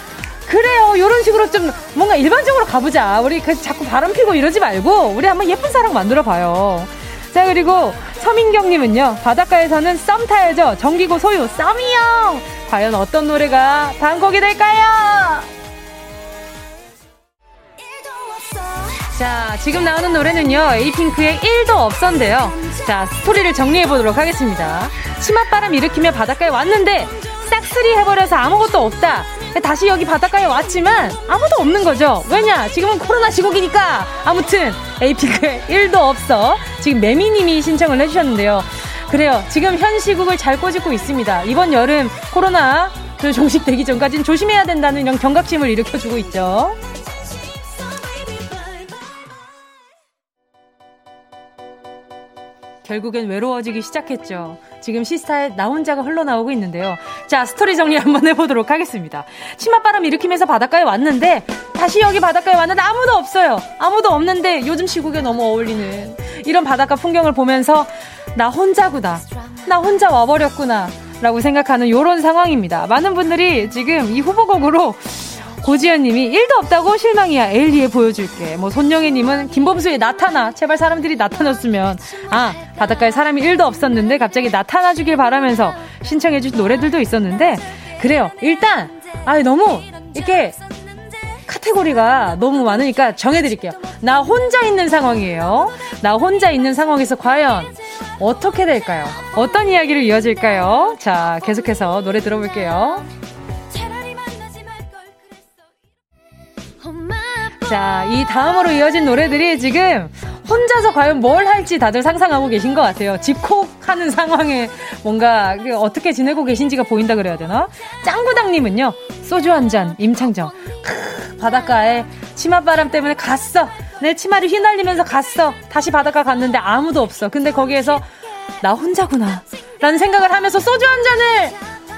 그래요. 요런 식으로 좀 뭔가 일반적으로 가보자. 우리 그 자꾸 바람 피고 이러지 말고, 우리 한번 예쁜 사랑 만들어 봐요. 자, 그리고 서민경님은요, 바닷가에서는 썸 타야죠. 정기고 소유, 썸이요! 과연 어떤 노래가 다음 곡이 될까요? 자, 지금 나오는 노래는요, 에이핑크의 1도 없었는데요. 자, 스토리를 정리해 보도록 하겠습니다. 치맛바람 일으키며 바닷가에 왔는데, 싹쓸이 해버려서 아무것도 없다. 다시 여기 바닷가에 왔지만, 아무도 없는 거죠. 왜냐? 지금은 코로나 시국이니까. 아무튼, 에이핑크의 1도 없어. 지금 매미님이 신청을 해주셨는데요. 그래요. 지금 현 시국을 잘 꼬집고 있습니다. 이번 여름 코로나 그 종식되기 전까지는 조심해야 된다는 이런 경각심을 일으켜주고 있죠. 결국엔 외로워지기 시작했죠. 지금 시스타의 나 혼자가 흘러나오고 있는데요. 자, 스토리 정리 한번 해보도록 하겠습니다. 치맛바람 일으키면서 바닷가에 왔는데, 다시 여기 바닷가에 왔는데 아무도 없어요. 아무도 없는데 요즘 시국에 너무 어울리는 이런 바닷가 풍경을 보면서 나 혼자구나. 나 혼자 와버렸구나. 라고 생각하는 요런 상황입니다. 많은 분들이 지금 이 후보곡으로 고지현님이 1도 없다고 실망이야. 에일리에 보여줄게. 뭐 손영애님은 김범수의 나타나. 제발 사람들이 나타났으면. 아 바닷가에 사람이 1도 없었는데 갑자기 나타나주길 바라면서 신청해주신 노래들도 있었는데 그래요. 일단 아 너무 이렇게 카테고리가 너무 많으니까 정해드릴게요. 나 혼자 있는 상황이에요. 나 혼자 있는 상황에서 과연 어떻게 될까요? 어떤 이야기를 이어질까요? 자, 계속해서 노래 들어볼게요. 자, 이 다음으로 이어진 노래들이 지금 혼자서 과연 뭘 할지 다들 상상하고 계신 것 같아요. 집콕하는 상황에 뭔가 그 어떻게 지내고 계신지가 보인다 그래야 되나? 짱구당님은요, 소주 한 잔, 임창정. 크, 바닷가에 치맛바람 때문에 갔어. 내 치마를 휘날리면서 갔어. 다시 바닷가 갔는데 아무도 없어. 근데 거기에서 나 혼자구나. 라는 생각을 하면서 소주 한 잔을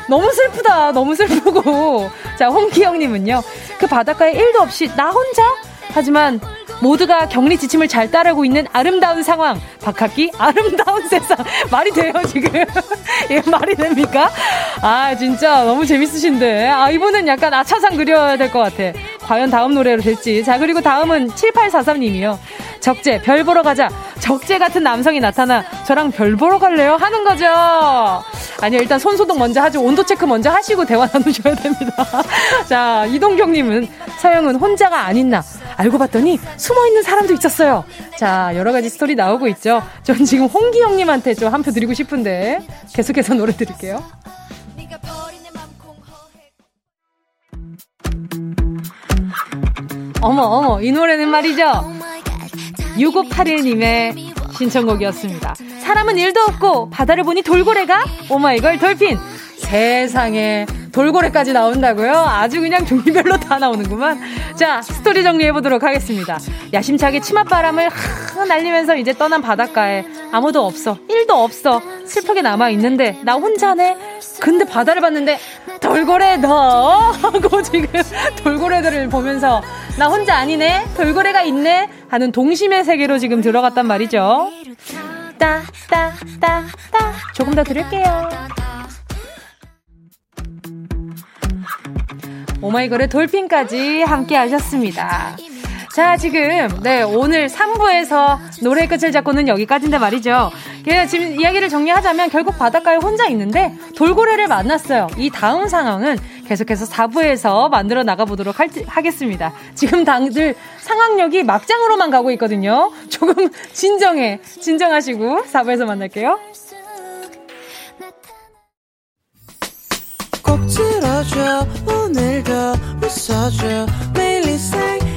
너무 슬프다. 너무 슬프고. 자, 홍기영님은요. 그 바닷가에 1도 없이 나 혼자? 하지만 모두가 격리 지침을 잘 따르고 있는 아름다운 상황. 박학기 아름다운 세상. 말이 돼요, 지금? 예, 말이 됩니까? 아, 진짜 너무 재밌으신데. 아, 이분은 약간 아차상 그려야 될 것 같아. 과연 다음 노래로 될지. 자, 그리고 다음은 7843님이요. 적재, 별 보러 가자. 적재 같은 남성이 나타나 저랑 별 보러 갈래요? 하는 거죠. 아니요, 일단 손 소독 먼저 하죠. 온도 체크 먼저 하시고 대화 나누셔야 됩니다. 자, 이동경님은 서영은 혼자가 아닌 나. 알고 봤더니 숨어 있는 사람도 있었어요. 자, 여러 가지 스토리 나오고 있죠. 전 지금 홍기영님한테 좀 한 표 드리고 싶은데 계속해서 노래 드릴게요. 어머, 어머, 이 노래는 말이죠. 6581님의 신청곡이었습니다. 사람은 일도 없고 바다를 보니 돌고래가 오마이걸 돌핀 세상에 돌고래까지 나온다고요? 아주 그냥 종류별로 다 나오는구만. 자, 스토리 정리해 보도록 하겠습니다. 야심차게 치맛바람을 하 날리면서 이제 떠난 바닷가에 아무도 없어. 일도 없어. 슬프게 남아 있는데 나 혼자네. 근데 바다를 봤는데 돌고래 너 하고 지금 돌고래들을 보면서 나 혼자 아니네. 돌고래가 있네. 하는 동심의 세계로 지금 들어갔단 말이죠. 따, 따, 따, 따. 조금 더 들을게요. 오마이걸의 돌핀까지 함께 하셨습니다. 자, 지금, 네, 오늘 3부에서 노래 끝을 잡고는 여기까지인데 말이죠. 예, 지금 이야기를 정리하자면 결국 바닷가에 혼자 있는데 돌고래를 만났어요. 이 다음 상황은 계속해서 4부에서 만들어 나가보도록 할, 하겠습니다. 지금 당들 상황력이 막장으로만 가고 있거든요. 조금 진정해, 진정하시고 4부에서 만날게요. 꼭 들어줘 오늘도 웃어줘 매일 일상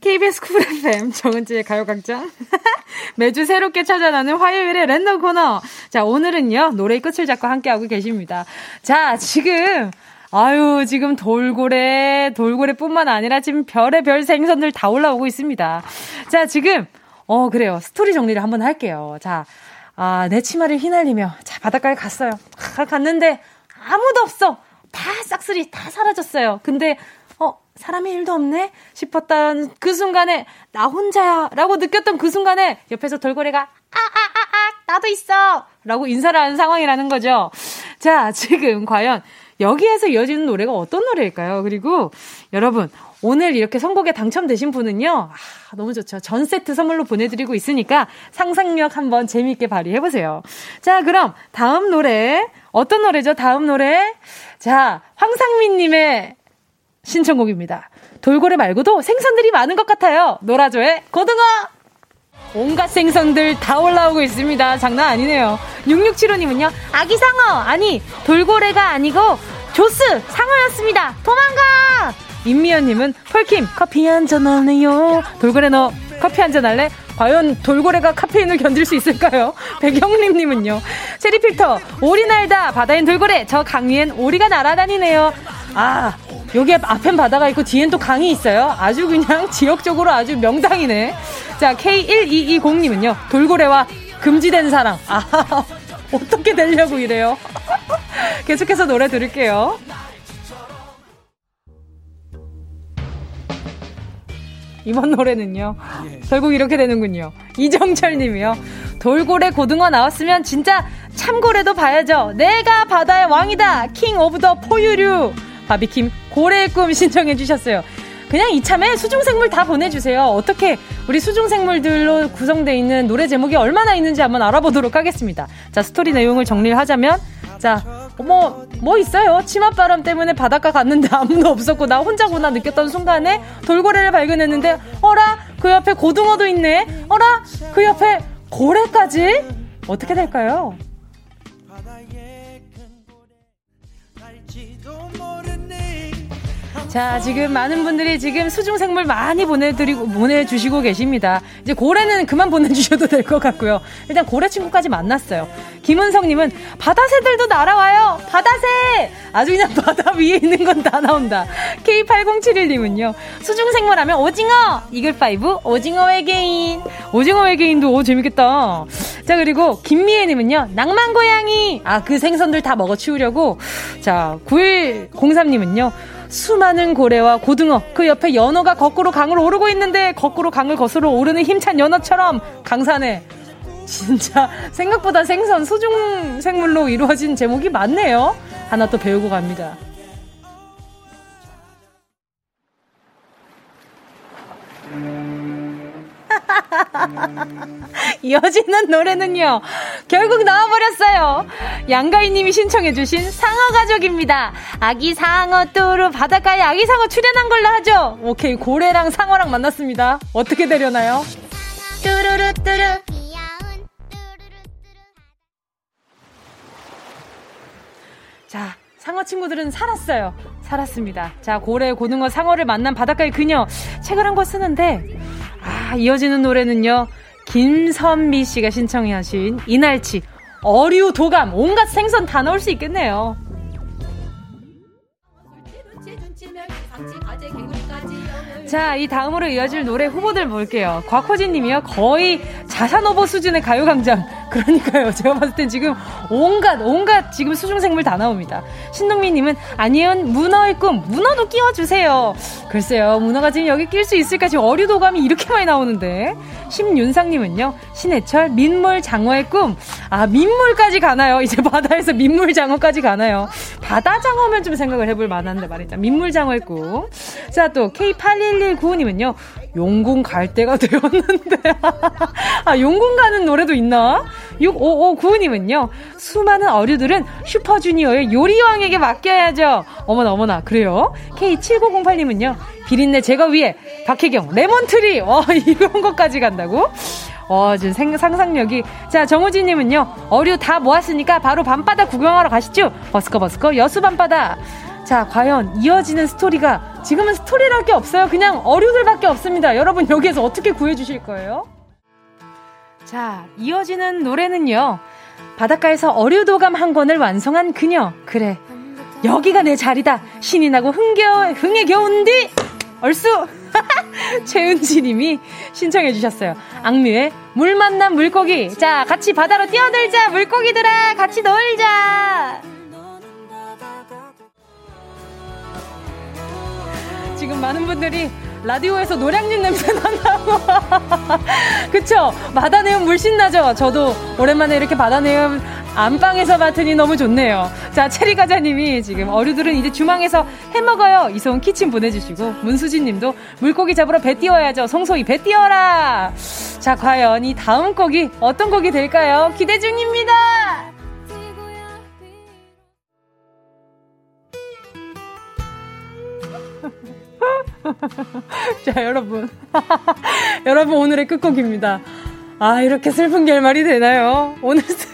KBS 쿨 FM 정은지의 가요광장. 매주 새롭게 찾아나는 화요일의 랜덤 코너. 자 오늘은요 노래의 끝을 잡고 함께하고 계십니다. 자 지금 아유 지금 돌고래 돌고래뿐만 아니라 지금 별의 별 생선들 다 올라오고 있습니다. 자 지금 어 그래요. 스토리 정리를 한번 할게요. 자 아, 내 치마를 휘날리며 자 바닷가에 갔어요. 아, 갔는데 아무도 없어. 다 싹쓸이 다 사라졌어요. 근데 어 사람이 일도 없네 싶었던 그 순간에 나 혼자야 라고 느꼈던 그 순간에 옆에서 돌고래가 아아아아 나도 있어 라고 인사를 하는 상황이라는 거죠. 자 지금 과연 여기에서 이어지는 노래가 어떤 노래일까요? 그리고 여러분 오늘 이렇게 선곡에 당첨되신 분은요 아, 너무 좋죠. 전 세트 선물로 보내드리고 있으니까 상상력 한번 재미있게 발휘해 보세요. 자 그럼 다음 노래 어떤 노래죠? 다음 노래? 자 황상민님의 신청곡입니다. 돌고래 말고도 생선들이 많은 것 같아요. 노라조의 고등어! 온갖 생선들 다 올라오고 있습니다. 장난 아니네요. 6675님은요, 아기 상어! 아니, 돌고래가 아니고, 조스! 상어였습니다! 도망가! 임미연님은, 펄킴, 커피 한 잔 할래요? 돌고래 너 커피 한 잔 할래? 과연 돌고래가 카페인을 견딜 수 있을까요? 백영림님은요, 체리필터, 오리 날다! 바다엔 돌고래! 저 강위엔 오리가 날아다니네요. 아, 여기 앞엔 바다가 있고 뒤엔 또 강이 있어요. 아주 그냥 지역적으로 아주 명당이네. 자, K1220님은요. 돌고래와 금지된 사랑. 아, 어떻게 되려고 이래요? 계속해서 노래 들을게요. 이번 노래는요. 결국 이렇게 되는군요. 이정철 님이요. 돌고래 고등어 나왔으면 진짜 참고래도 봐야죠. 내가 바다의 왕이다. King of the 포유류. 바비킴 고래의 꿈 신청해 주셨어요. 그냥 이참에 수중생물 다 보내주세요. 어떻게 우리 수중생물들로 구성되어 있는 노래 제목이 얼마나 있는지 한번 알아보도록 하겠습니다. 자, 스토리 내용을 정리를 하자면, 자, 뭐, 뭐 있어요. 치맛바람 때문에 바닷가 갔는데 아무도 없었고, 나 혼자구나 느꼈던 순간에 돌고래를 발견했는데, 어라? 그 옆에 고등어도 있네? 어라? 그 옆에 고래까지? 어떻게 될까요? 자, 지금 많은 분들이 지금 수중생물 많이 보내드리고, 보내주시고 계십니다. 이제 고래는 그만 보내주셔도 될 것 같고요. 일단 고래 친구까지 만났어요. 김은성님은 바다새들도 날아와요! 바다새! 아주 그냥 바다 위에 있는 건 다 나온다. K8071님은요. 수중생물 하면 오징어! 이글파이브 오징어 외계인. 오징어 외계인도 오, 재밌겠다. 자, 그리고 김미애님은요. 낭만고양이! 아, 그 생선들 다 먹어 치우려고. 자, 9103님은요. 수많은 고래와 고등어, 그 옆에 연어가 거꾸로 강을 오르고 있는데 거꾸로 강을 거스러 오르는 힘찬 연어처럼 강산에 진짜 생각보다 생선 소중 생물로 이루어진 제목이 많네요. 하나 또 배우고 갑니다. 이어지는 노래는요, 결국 나와버렸어요. 양가희님이 신청해주신 상어가족입니다. 아기 상어 뚜루 바닷가에 아기 상어 출연한 걸로 하죠. 오케이, 고래랑 상어랑 만났습니다. 어떻게 되려나요? 뚜루루 뚜루. 자, 상어 친구들은 살았어요. 살았습니다. 자, 고래, 고등어, 상어를 만난 바닷가의 그녀. 책을 한 권 쓰는데, 아, 이어지는 노래는요. 김선미 씨가 신청하신 이날치. 어류, 도감, 온갖 생선 다 넣을 수 있겠네요. 자, 이 다음으로 이어질 노래 후보들 볼게요. 곽호진 님이요. 거의 자산오버 수준의 가요광장. 그러니까요. 제가 봤을 땐 지금 온갖, 온갖 지금 수중생물 다 나옵니다. 신동민 님은 아니은 문어의 꿈. 문어도 끼워주세요. 글쎄요. 문어가 지금 여기 낄 수 있을까? 지금 어류도감이 이렇게 많이 나오는데. 심윤상 님은요. 신해철 민물 장어의 꿈. 아, 민물까지 가나요? 이제 바다에서 민물 장어까지 가나요? 바다 장어면 좀 생각을 해볼 만한데 말이죠. 민물 장어의 꿈. 자, 또 K81195님은요. 용궁 갈 때가 되었는데. 아, 용궁 가는 노래도 있나? 6559님은요. 수많은 어류들은 슈퍼주니어의 요리왕에게 맡겨야죠. 어머나, 어머나. 그래요? K7908님은요. 비린내 제거 위에 박혜경 Lemon Tree. 어, 이런 것까지 간다고? 어, 지금 생, 상상력이. 자, 정우진님은요. 어류 다 모았으니까 바로 밤바다 구경하러 가시죠. 버스커 버스커 여수 밤바다. 자, 과연 이어지는 스토리가 지금은 스토리랄 게 없어요. 그냥 어류들밖에 없습니다. 여러분 여기에서 어떻게 구해주실 거예요? 자, 이어지는 노래는요. 바닷가에서 어류도감 한 권을 완성한 그녀. 그래. 여기가 내 자리다. 신이 나고 흥겨, 흥에 겨운디! 얼쑤! 최은지 님이 신청해 주셨어요. 악뮤의 물 만난 물고기. 자, 같이 바다로 뛰어들자. 물고기들아, 같이 놀자. 지금 많은 분들이 라디오에서 노량진 냄새 난다고. 그쵸? 바다 내음 물씬 나죠? 저도 오랜만에 이렇게 바다 내음 안방에서 맡으니 너무 좋네요. 자, 체리가자님이 지금 어류들은 이제 주방에서 해 먹어요. 이소은 키친 보내주시고, 문수진님도 물고기 잡으러 배 띄워야죠. 송소희 배 띄워라! 자, 과연 이 다음 곡이 어떤 곡이 될까요? 기대 중입니다! 자, 여러분. 여러분, 오늘의 끝곡입니다. 아, 이렇게 슬픈 결말이 되나요? 오늘 스...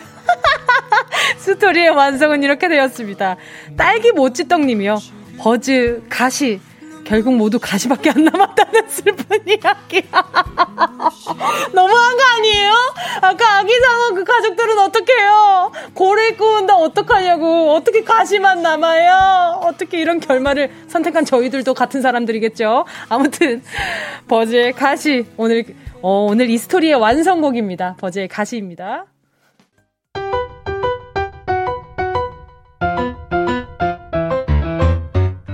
스토리의 완성은 이렇게 되었습니다. 딸기 모찌떡님이요. 버즈, 가시. 결국 모두 가시밖에 안 남았다는 슬픈 이야기. 너무한 거 아니에요? 아까 아기 상어 그 가족들은 어떡해요? 고래 꾸운다 어떡하냐고. 어떻게 가시만 남아요? 어떻게 이런 결말을 선택한 저희들도 같은 사람들이겠죠? 아무튼, 버즈의 가시. 오늘, 어, 오늘 이 스토리의 완성곡입니다. 버즈의 가시입니다.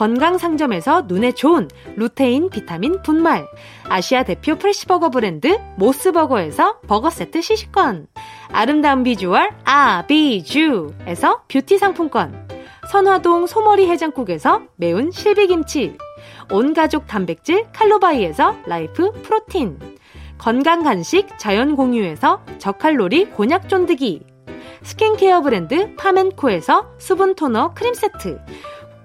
건강상점에서 눈에 좋은 루테인 비타민 분말, 아시아 대표 프레시버거 브랜드 모스버거에서 버거 세트 시식권, 아름다운 비주얼 아비주에서 뷰티 상품권, 선화동 소머리 해장국에서 매운 실비김치, 온가족 단백질 칼로바이에서 라이프 프로틴, 건강 간식 자연 공유에서 저칼로리 곤약 쫀득이, 스킨케어 브랜드 파멘코에서 수분 토너 크림 세트,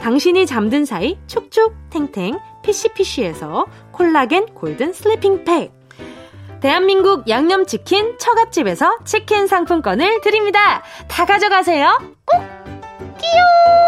당신이 잠든 사이 촉촉 탱탱 피시피시에서 콜라겐 golden sleeping 팩, 대한민국 양념치킨 처갓집에서 치킨 상품권을 드립니다. 다 가져가세요. 꼭! 끼용!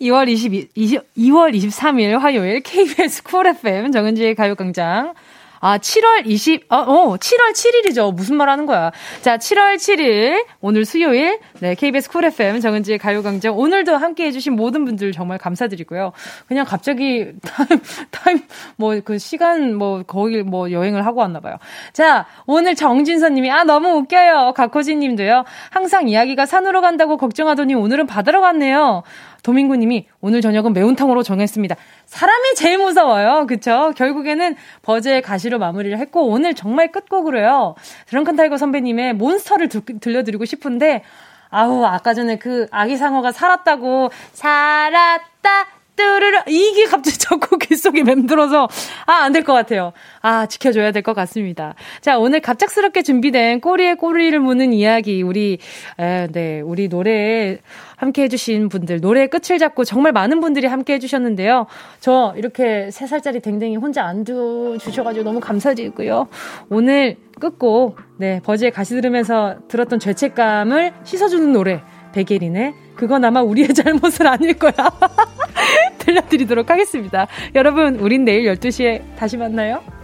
2월 22, 20, 2월 23일 화요일 KBS 쿨 FM 정은지의 가요광장 아, 7월 20, 어, 어, 7월 7일이죠. 무슨 말 하는 거야. 자, 7월 7일, 오늘 수요일, 네, KBS 쿨 FM 정은지의 가요광장. 오늘도 함께 해주신 모든 분들 정말 감사드리고요. 그냥 갑자기 타임, 타임, 뭐, 그 시간, 뭐, 거기 뭐, 여행을 하고 왔나 봐요. 자, 오늘 정진선 님이, 아, 너무 웃겨요. 각호진 님도요. 항상 이야기가 산으로 간다고 걱정하더니 오늘은 바다로 갔네요. 도민구 님이 오늘 저녁은 매운탕으로 정했습니다. 사람이 제일 무서워요. 그쵸? 결국에는 버즈의 가시로 마무리를 했고, 오늘 정말 끝곡으로요. 드렁큰 타이거 선배님의 몬스터를 들, 들려드리고 싶은데, 아우, 아까 전에 그 아기 상어가 살았다고, 살았다, 뚜르르 이게 갑자기 자꾸 귓속에 맴들어서 아 안 될 것 같아요. 아 지켜줘야 될 것 같습니다. 자 오늘 갑작스럽게 준비된 꼬리에 꼬리를 무는 이야기 우리 에, 네 우리 노래에 함께 해주신 분들 노래의 끝을 잡고 정말 많은 분들이 함께 해주셨는데요. 저 이렇게 세 살짜리 댕댕이 혼자 안 두 주셔가지고 너무 감사드리고요. 오늘 끝곡 네 버즈의 가시 들으면서 들었던 죄책감을 씻어주는 노래 백예린의 그건 아마 우리의 잘못은 아닐 거야. 들려드리도록 하겠습니다. 여러분, 우린 내일 12시에 다시 만나요.